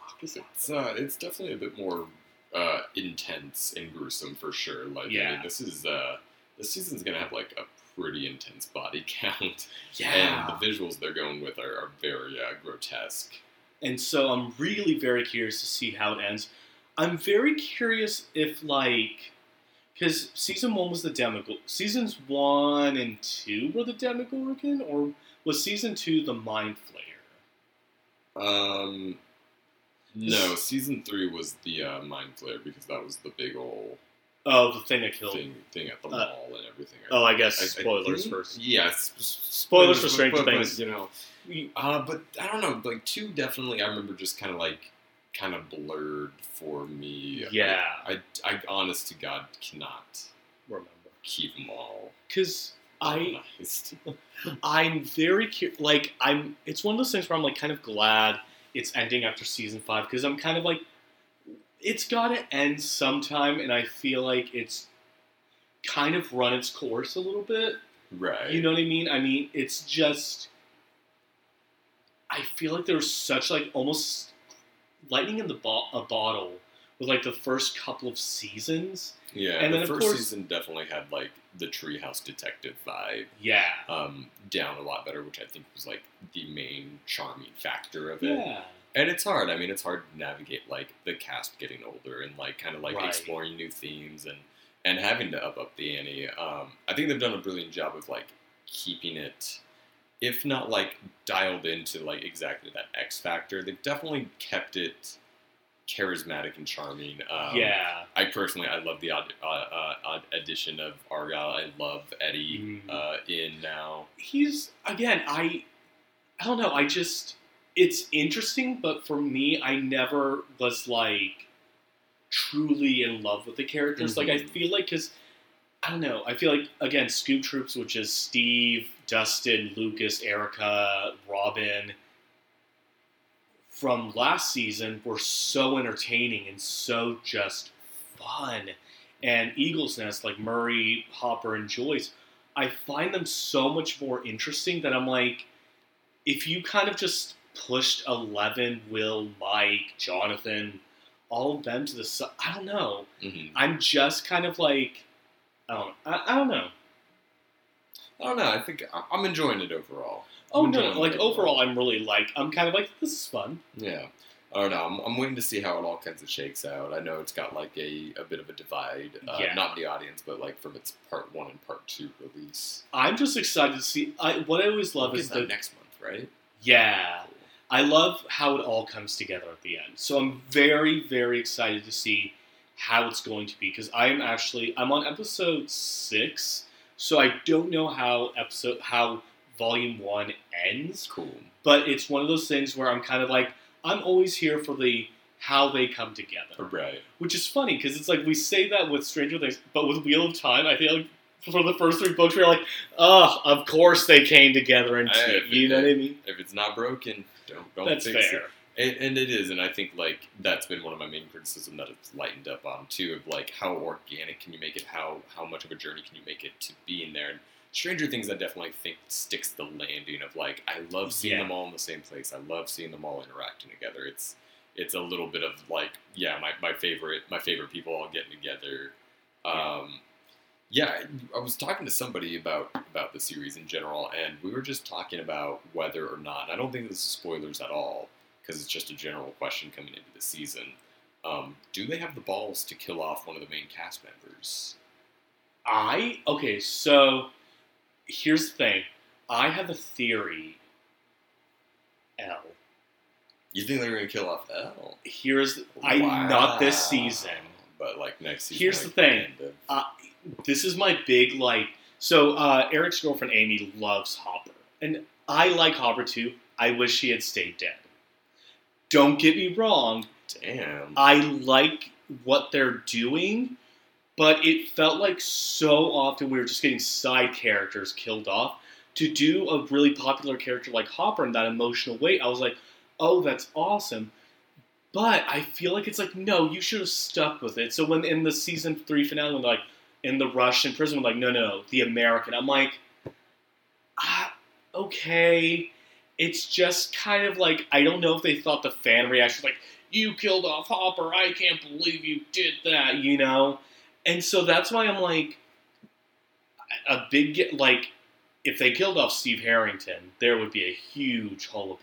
fuck is it?" It's, uh, it's definitely a bit more uh, intense and gruesome for sure. Like, I Yeah. mean, this is uh, this season's gonna have like a pretty intense body [LAUGHS] count, Yeah. and the visuals they're going with are, are very uh, grotesque. And so I'm really very curious to see how it ends. I'm very curious if like because season one was the Demogorgon. Seasons one and two were the Demogorgon, or was season two the Mind Flayer? Um, no, season three was the uh, Mind Flayer because that was the big old Oh, the thing that killed. thing thing at the Uh, mall and everything. Oh, I guess I- I spoilers think- first. Yeah, s- s- Spoilers for Stranger Things. you know, uh, but I don't know. Like two, definitely. I remember just kind of like kind of blurred for me. Yeah. I, I, honest to God, cannot Remember? keep them all Because I. [LAUGHS] [LAUGHS] I'm very curious. Like I'm, it's one of those things where I'm like kind of glad it's ending after season five because I'm kind of like, it's got to end sometime, and I feel like it's kind of run its course a little bit. right. You know what I mean? I mean, it's just, I feel like there's such like almost lightning in the bo- a bottle with like the first couple of seasons. yeah. and the then, first course- season definitely had like the Treehouse Detective vibe. Yeah. Um, down a lot better, which I think was like the main charming factor of it. Yeah. And it's hard. I mean, it's hard to navigate like the cast getting older and like kind of like Right. exploring new themes and and having to up up the ante. Um, I think they've done a brilliant job of like keeping it, if not like dialed into like exactly that X factor. They've definitely kept it charismatic and charming. Um, yeah. I personally, I love the odd, uh, uh, odd addition of Argyle. I love Eddie Mm. uh, in now. he's again i i don't know i just it's interesting but for me i never was like truly in love with the characters like i Mhm. feel like because i don't know i feel like again scoop troops which is steve dustin lucas erica robin from last season were so entertaining and so just fun and eagles nest like murray hopper and joyce I find them so much more interesting that I'm like, if you kind of just pushed Eleven, Will, Mike, Jonathan, all of them to the side, I don't know. Mhm. I'm just kind of like, I don't, I, I don't know. I don't know. I think I- I'm enjoying it overall. Oh no, enjoying like it overall, I'm really like, I'm kind of like, this is fun. Yeah. I don't know. I'm, I'm waiting to see how it all kinds of shakes out. I know it's got like a, a bit of a divide, uh, Yeah. not in the audience, but like from its part one and part two release. I'm just excited to see. I, what I always love We'll is get that the next month, right? yeah. I love how it all comes together at the end. So I'm very, very excited to see how it's going to be because I am actually I'm on episode six, so I don't know how episode how volume one ends. Cool. But it's one of those things where I'm kind of like I'm always here for the how they come together, uh, Right. which is funny because it's like we say that with Stranger Things, but with Wheel of Time, I feel like for the first three books we're like, oh, of course they came together and I- you know what I mean? If it's not broken, don't don't That's fix fair. it. And, and it is, and I think like that's been one of my main criticism that it's lightened up on too. Of like how organic can you make it? How how much of a journey can you make it to be in there? And Stranger Things, I definitely think sticks the landing of like I love seeing Yeah. them all in the same place. I love seeing them all interacting together. It's it's a little bit of like yeah, my, my favorite my favorite people all getting together. Um, yeah, I was talking to somebody about about the series in general, and we were just talking about whether or not. I don't think this is spoilers at all because it's just a general question coming into the season. Um, do they have the balls to kill off one of the main cast members? I okay, so here's the thing. I have a theory. L. You think they're going to kill off L? Here's I not this season. but like next season. Here's like, the thing. end of- This is my big like. So uh, Eric's girlfriend Amy loves Hopper, and I like Hopper too. I wish he had stayed dead. Don't get me wrong. damn. I like what they're doing, but it felt like so often we were just getting side characters killed off. To do a really popular character like Hopper in that emotional way, I was like, oh, that's awesome. But I feel like it's like, no, you should have stuck with it. So when in the season three finale, when like in the Russian prison, like, no, no, the American. I'm like, ah, okay. It's just kind of like I don't know if they thought the fan reaction was like you killed off Hopper. I can't believe you did that. You know, and so that's why I'm like a big like if they killed off Steve Harrington, there would be a huge hullabaloo.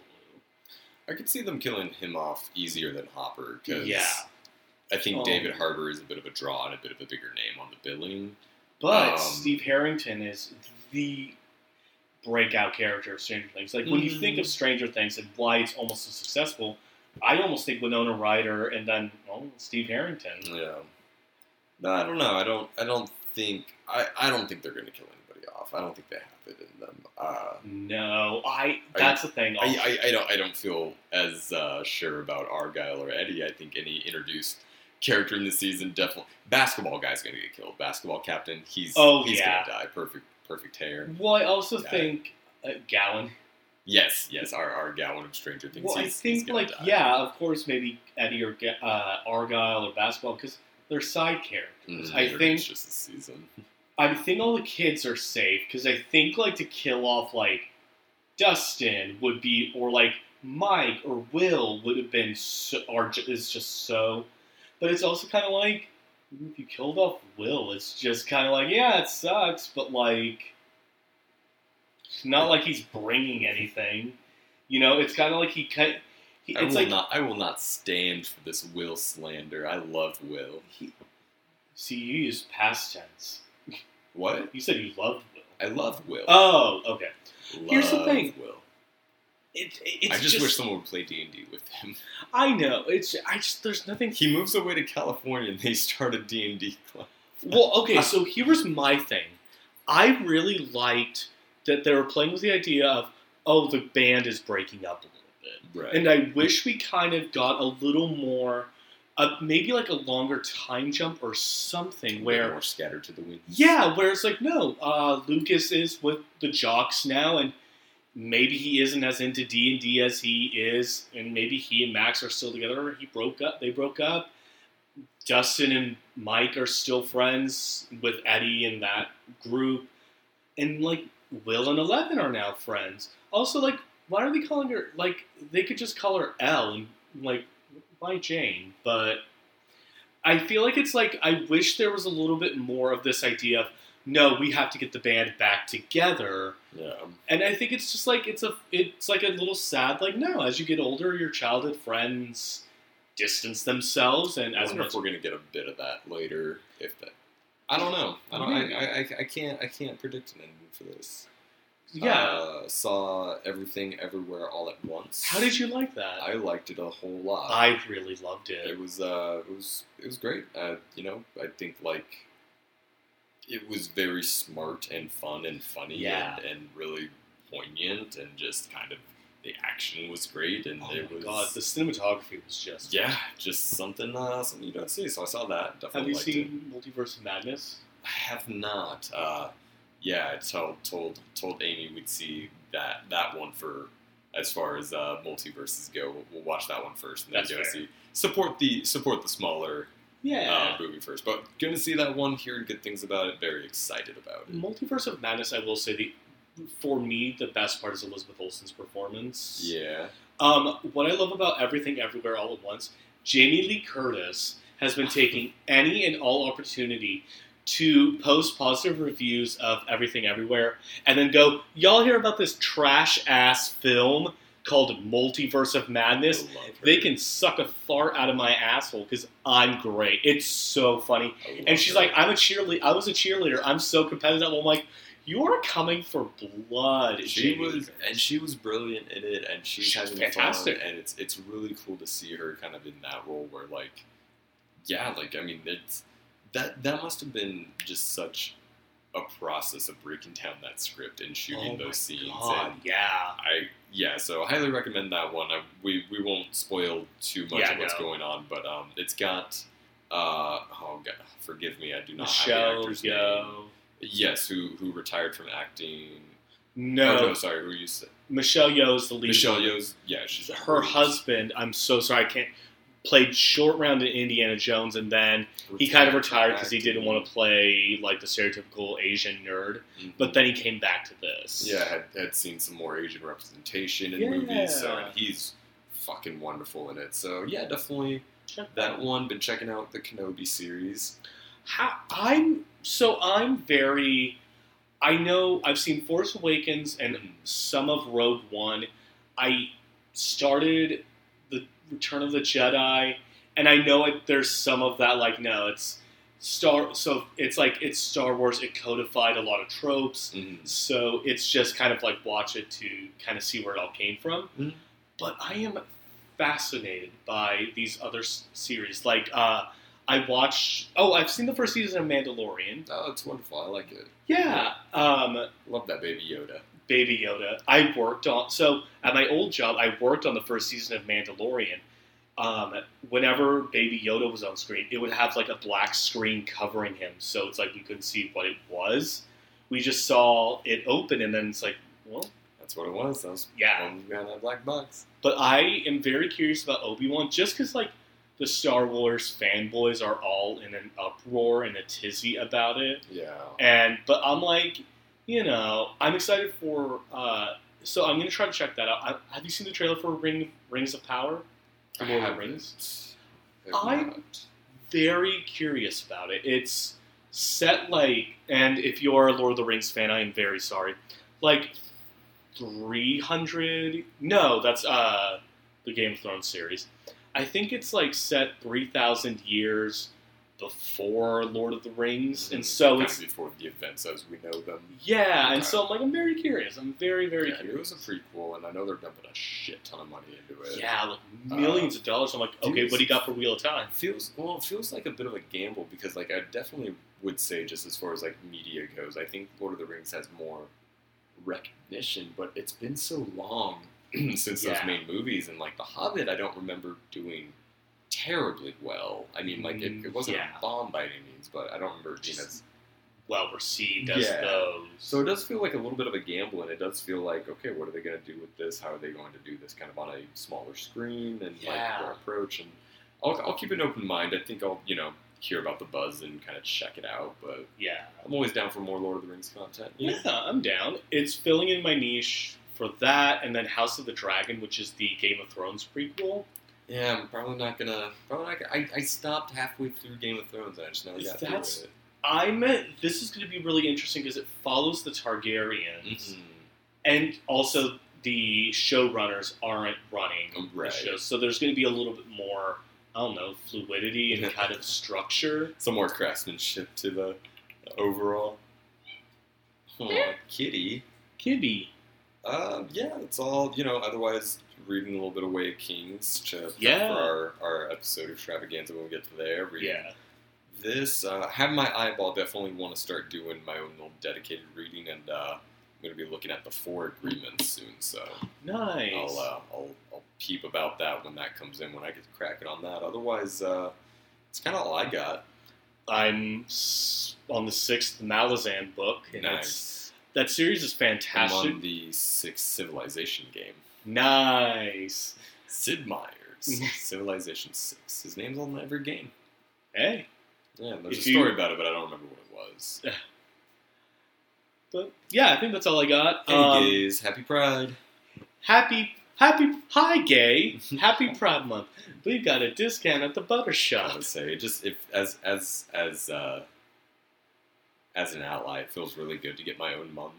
I could see them killing him off easier than Hopper because Yeah. I think Oh. David Harbour is a bit of a draw and a bit of a bigger name on the billing. But Um, Steve Harrington is the breakout character of Stranger Things. Like when you Mhm. think of Stranger Things and why it's almost so successful, I almost think Winona Ryder and then oh, Steve Harrington. Yeah. No, I don't know. I don't. I don't think. I, I don't think they're going to kill anybody off. I don't think they have it in them. Uh, No, I. That's the thing. I, I, I don't. I don't feel as uh, sure about Argyle or Eddie. I think any introduced character in the season definitely. Basketball guy's going to get killed. Basketball captain. He's. Oh, he's yeah. going to die. Perfect. Perfect hair. well, I also Yeah. think uh, Gawyn. Yes. Yes. Our our Gawyn of Stranger Things. Well, I he's, he's think like die. yeah, of course, maybe Eddie or uh, Argyle or basketball because they're side characters. Mm, I think it's just a season. I think all the kids are safe because I think like to kill off like Dustin would be or like Mike or Will would have been so, or is just so, but it's also kind of like if you killed off Will, it's just kind of like yeah, it sucks, but like it's not like he's bringing anything. You know, it's kind of like he cut. He, I will like not. I will not stand for this Will slander. I love Will. he, see, you used past tense. What? You said you loved Will. I love Will. Oh, okay. Love here's the thing. Will. It, it's I just, wish someone would play D and D with him. I know. It's I just there's nothing. He moves away to California and they start a D and D club. Well, okay. [LAUGHS] So here was my thing. I really liked that they were playing with the idea of oh the band is breaking up a little bit, Right. and I wish we kind of got a little more, uh, maybe like a longer time jump or something where more scattered to the wind. Yeah, where it's like, no, uh, Lucas is with the jocks now, and maybe he isn't as into D and D as he is, and maybe he and Max are still together. He broke up. They broke up. Dustin and Mike are still friends with Eddie and that group, and like Will and Eleven are now friends. Also, like, why are they calling her? Like, they could just call her L and like, why Jane? But I feel like it's like I wish there was a little bit more of this idea of no, we have to get the band back together. Yeah. And I think it's just like it's a it's like a little sad like no, as you get older, your childhood friends distance themselves and I as wonder much if we're gonna get a bit of that later. If that, I don't know. I don't. I, I, I, I can't. I can't predict an ending for this. yeah. Uh, saw everything everywhere all at once. How did you like that? I liked it a whole lot. I really loved it it. was uh, it was it was great. Uh, you know, I think like it was very smart and fun and funny Yeah. and, and really poignant and just kind of the action was great and Oh it my was god, the cinematography was just yeah, just something uh, something you don't see. So I saw that. Definitely have you seen Multiverse of Madness? I have not. Uh, yeah, I told told told Amy we'd see that that one for as far as uh, multiverses go. We'll, we'll watch that one first and then That's go fair. see support the support the smaller Yeah. uh, movie first. But gonna see that one, hearing good things about it, very excited about it. Multiverse of Madness, I will say the for me the best part is Elizabeth Olsen's performance. Yeah. Um, what I love about Everything Everywhere All at Once, Jamie Lee Curtis has been taking [LAUGHS] any and all opportunity to post positive reviews of Everything Everywhere and then go, y'all hear about this trash ass film called Multiverse of Madness? I love her. They can suck a fart out of my asshole because I'm great. It's so funny. And she's her. like, I'm a cheerleader. I was a cheerleader. I'm so competitive. I'm like, you are coming for blood. She Jamie was, and she was brilliant in it, and she's She was having fantastic. fun, and it's it's really cool to see her kind of in that role where like, yeah, like I mean, it's that that must have been just such a process of breaking down that script and shooting Oh those scenes. God, And yeah. I yeah, so I highly recommend that one. I, we we won't spoil too much Yeah, of what's no. going on, but um, it's got uh oh god, forgive me, I do not have the Michelle actor's name. Yeoh. Yes, who who retired from acting. No, Oh, no, sorry, who you said? Michelle Yeoh is the lead. Michelle Yeoh's. Yeah, she's Her husband. I'm so sorry. I can't. Played short round in Indiana Jones, and then he kind of retired because he didn't want to play like the stereotypical Asian nerd. Mhm. But then he came back to this. yeah, had, had seen some more Asian representation in Yeah. movies, so and he's fucking wonderful in it. So yeah, definitely Check that one. Been checking out the Kenobi series. How, I'm so I'm very. I know I've seen Force Awakens and some of Rogue One. I started Return of the Jedi, and I know it, there's some of that. Like no, it's Star. So it's like it's Star Wars. It codified a lot of tropes. Mhm. So it's just kind of like watch it to kind of see where it all came from. Mhm. But I am fascinated by these other s- series. Like uh, I watched. Oh, I've seen the first season of Mandalorian. Oh, it's wonderful. I like it. Yeah. Um, Love that baby Yoda. Baby Yoda. I worked on. So at my old job, I worked on the first season of Mandalorian. Um, whenever Baby Yoda was on screen, it would have like a black screen covering him, so it's like we couldn't see what it was. We just saw it open, and then it's like, well, That's what it was. That was yeah. in that black box. But I am very curious about Obi Wan, just because like the Star Wars fanboys are all in an uproar and a tizzy about it, Yeah. and but I'm like, you know, I'm excited for. Uh, so I'm gonna try to check that out. I, have you seen the trailer for Ring Rings of Power? For Lord of the Rings. I'm- I'm. Very curious about it. It's set like, and if you're a Lord of the Rings fan, I am very sorry. Like 300. No, that's uh the Game of Thrones series. I think it's like set 3,000 years before Lord of the Rings, and mm-hmm. so Kind it's before the events as we know them. yeah, and so I'm like I'm very curious. I'm very very Yeah, it was a prequel, and I know they're dumping a shit ton of money into it. Yeah, like uh, millions of dollars. I'm like, okay, what do you got for Wheel of Time? feels well. It feels like a bit of a gamble because, like, I definitely would say, just as far as like media goes, I think Lord of the Rings has more recognition, but it's been so long [CLEARS THROAT] since Yeah. those main movies, and like The Hobbit, I don't remember doing terribly well. I mean, like, it, it mm, wasn't Yeah. a bomb by any means, but I don't remember it being as Well received as Yeah. those. So it does feel like a little bit of a gamble, and it does feel like, okay, what are they going to do with this? How are they going to do this kind of on a smaller screen and Yeah. like their approach? And I'll, I'll keep an open mind. I think I'll, you know, hear about the buzz and kind of check it out. But yeah. I'm always down for more Lord of the Rings content. Yeah, I'm down. It's filling in my niche for that, and then House of the Dragon, which is the Game of Thrones prequel. Yeah, I'm probably not gonna. Probably not. I, I stopped halfway through Game of Thrones. And I just never got That's- through it. I meant This is going to be really interesting because it follows the Targaryens, Mhm. and also the showrunners aren't running Right. the show, so there's going to be a little bit more. I don't know fluidity and [LAUGHS] kind of structure. Some more craftsmanship to the overall. Aw, kitty. Kibby. Uh, yeah, that's all. You know, otherwise, reading a little bit of Way of Kings to, Yeah. for our, our episode of Extravaganza when we get to there. Reading Yeah. This, uh, have my eyeball, definitely want to start doing my own little dedicated reading, and uh, I'm going to be looking at the four agreements soon, so Nice. I'll, uh, I'll, I'll peep about that when that comes in, when I get cracking on that. Otherwise, uh, it's kind of all I got. I'm on the sixth Malazan book. And Nice. that series is I'm fantastic. on the sixth Civilization game. Nice. Sid Meier's [LAUGHS] Civilization 6. His name's on every game. Hey, Yeah, there's If a you- story about it, but I don't remember what it was. [LAUGHS] but yeah, I think that's all I got. Hey, Um, gays, happy Pride. happy, happy, hi, gay. [LAUGHS] Happy Pride Month. We've got a discount at the Butter shop. I would say just if as as as uh, as an ally, it feels really good to get my own month,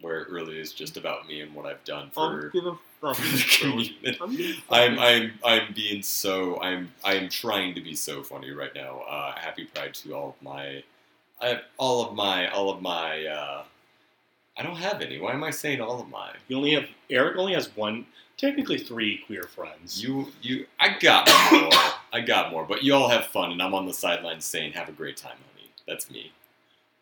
where it really is just about me and what I've done for, [LAUGHS] for the community. [LAUGHS] I'm I'm I'm being so I'm I'm trying to be so funny right now. Uh, happy Pride to all of my, I, all of my all of my. Uh, I don't have any. Why am I saying all of my? You only have Eric only has one, technically three queer friends. You you I got more. I got more, but you all have fun, and I'm on the sidelines saying, "Have a great time, honey." That's me.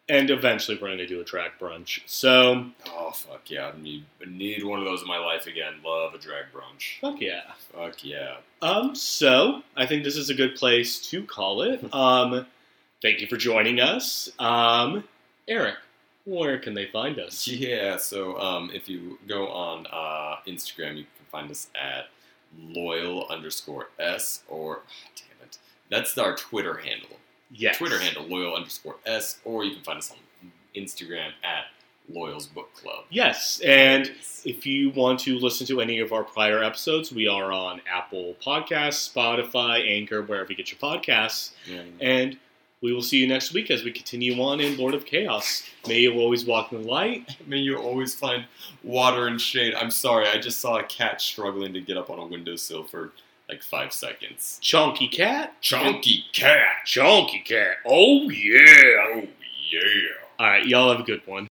And eventually we're gonna do a track brunch. So Oh fuck yeah! I need I need one of those in my life again. Love a drag brunch. fuck yeah. Fuck yeah! Um, so I think this is a good place to call it. [LAUGHS] Um, thank you for joining us. Um, Eric, where can they find us? Yeah. So um, if you go on uh, Instagram, you can find us at loial underscore s or ah, damn it, that's our Twitter handle. Yes. Twitter handle loial underscore s, or you can find us on Instagram at Loial's Book Club. Yes, and if you want to listen to any of our prior episodes, we are on Apple Podcasts, Spotify, Anchor, wherever you get your podcasts. Yeah. And we will see you next week as we continue on in Lord of Chaos. May you always walk in the light. May you always find water and shade. I'm sorry, I just saw a cat struggling to get up on a windowsill for like five seconds. Chunky cat. Chunky cat. Chunky cat. Oh, yeah. Oh yeah. All right, y'all have a good one.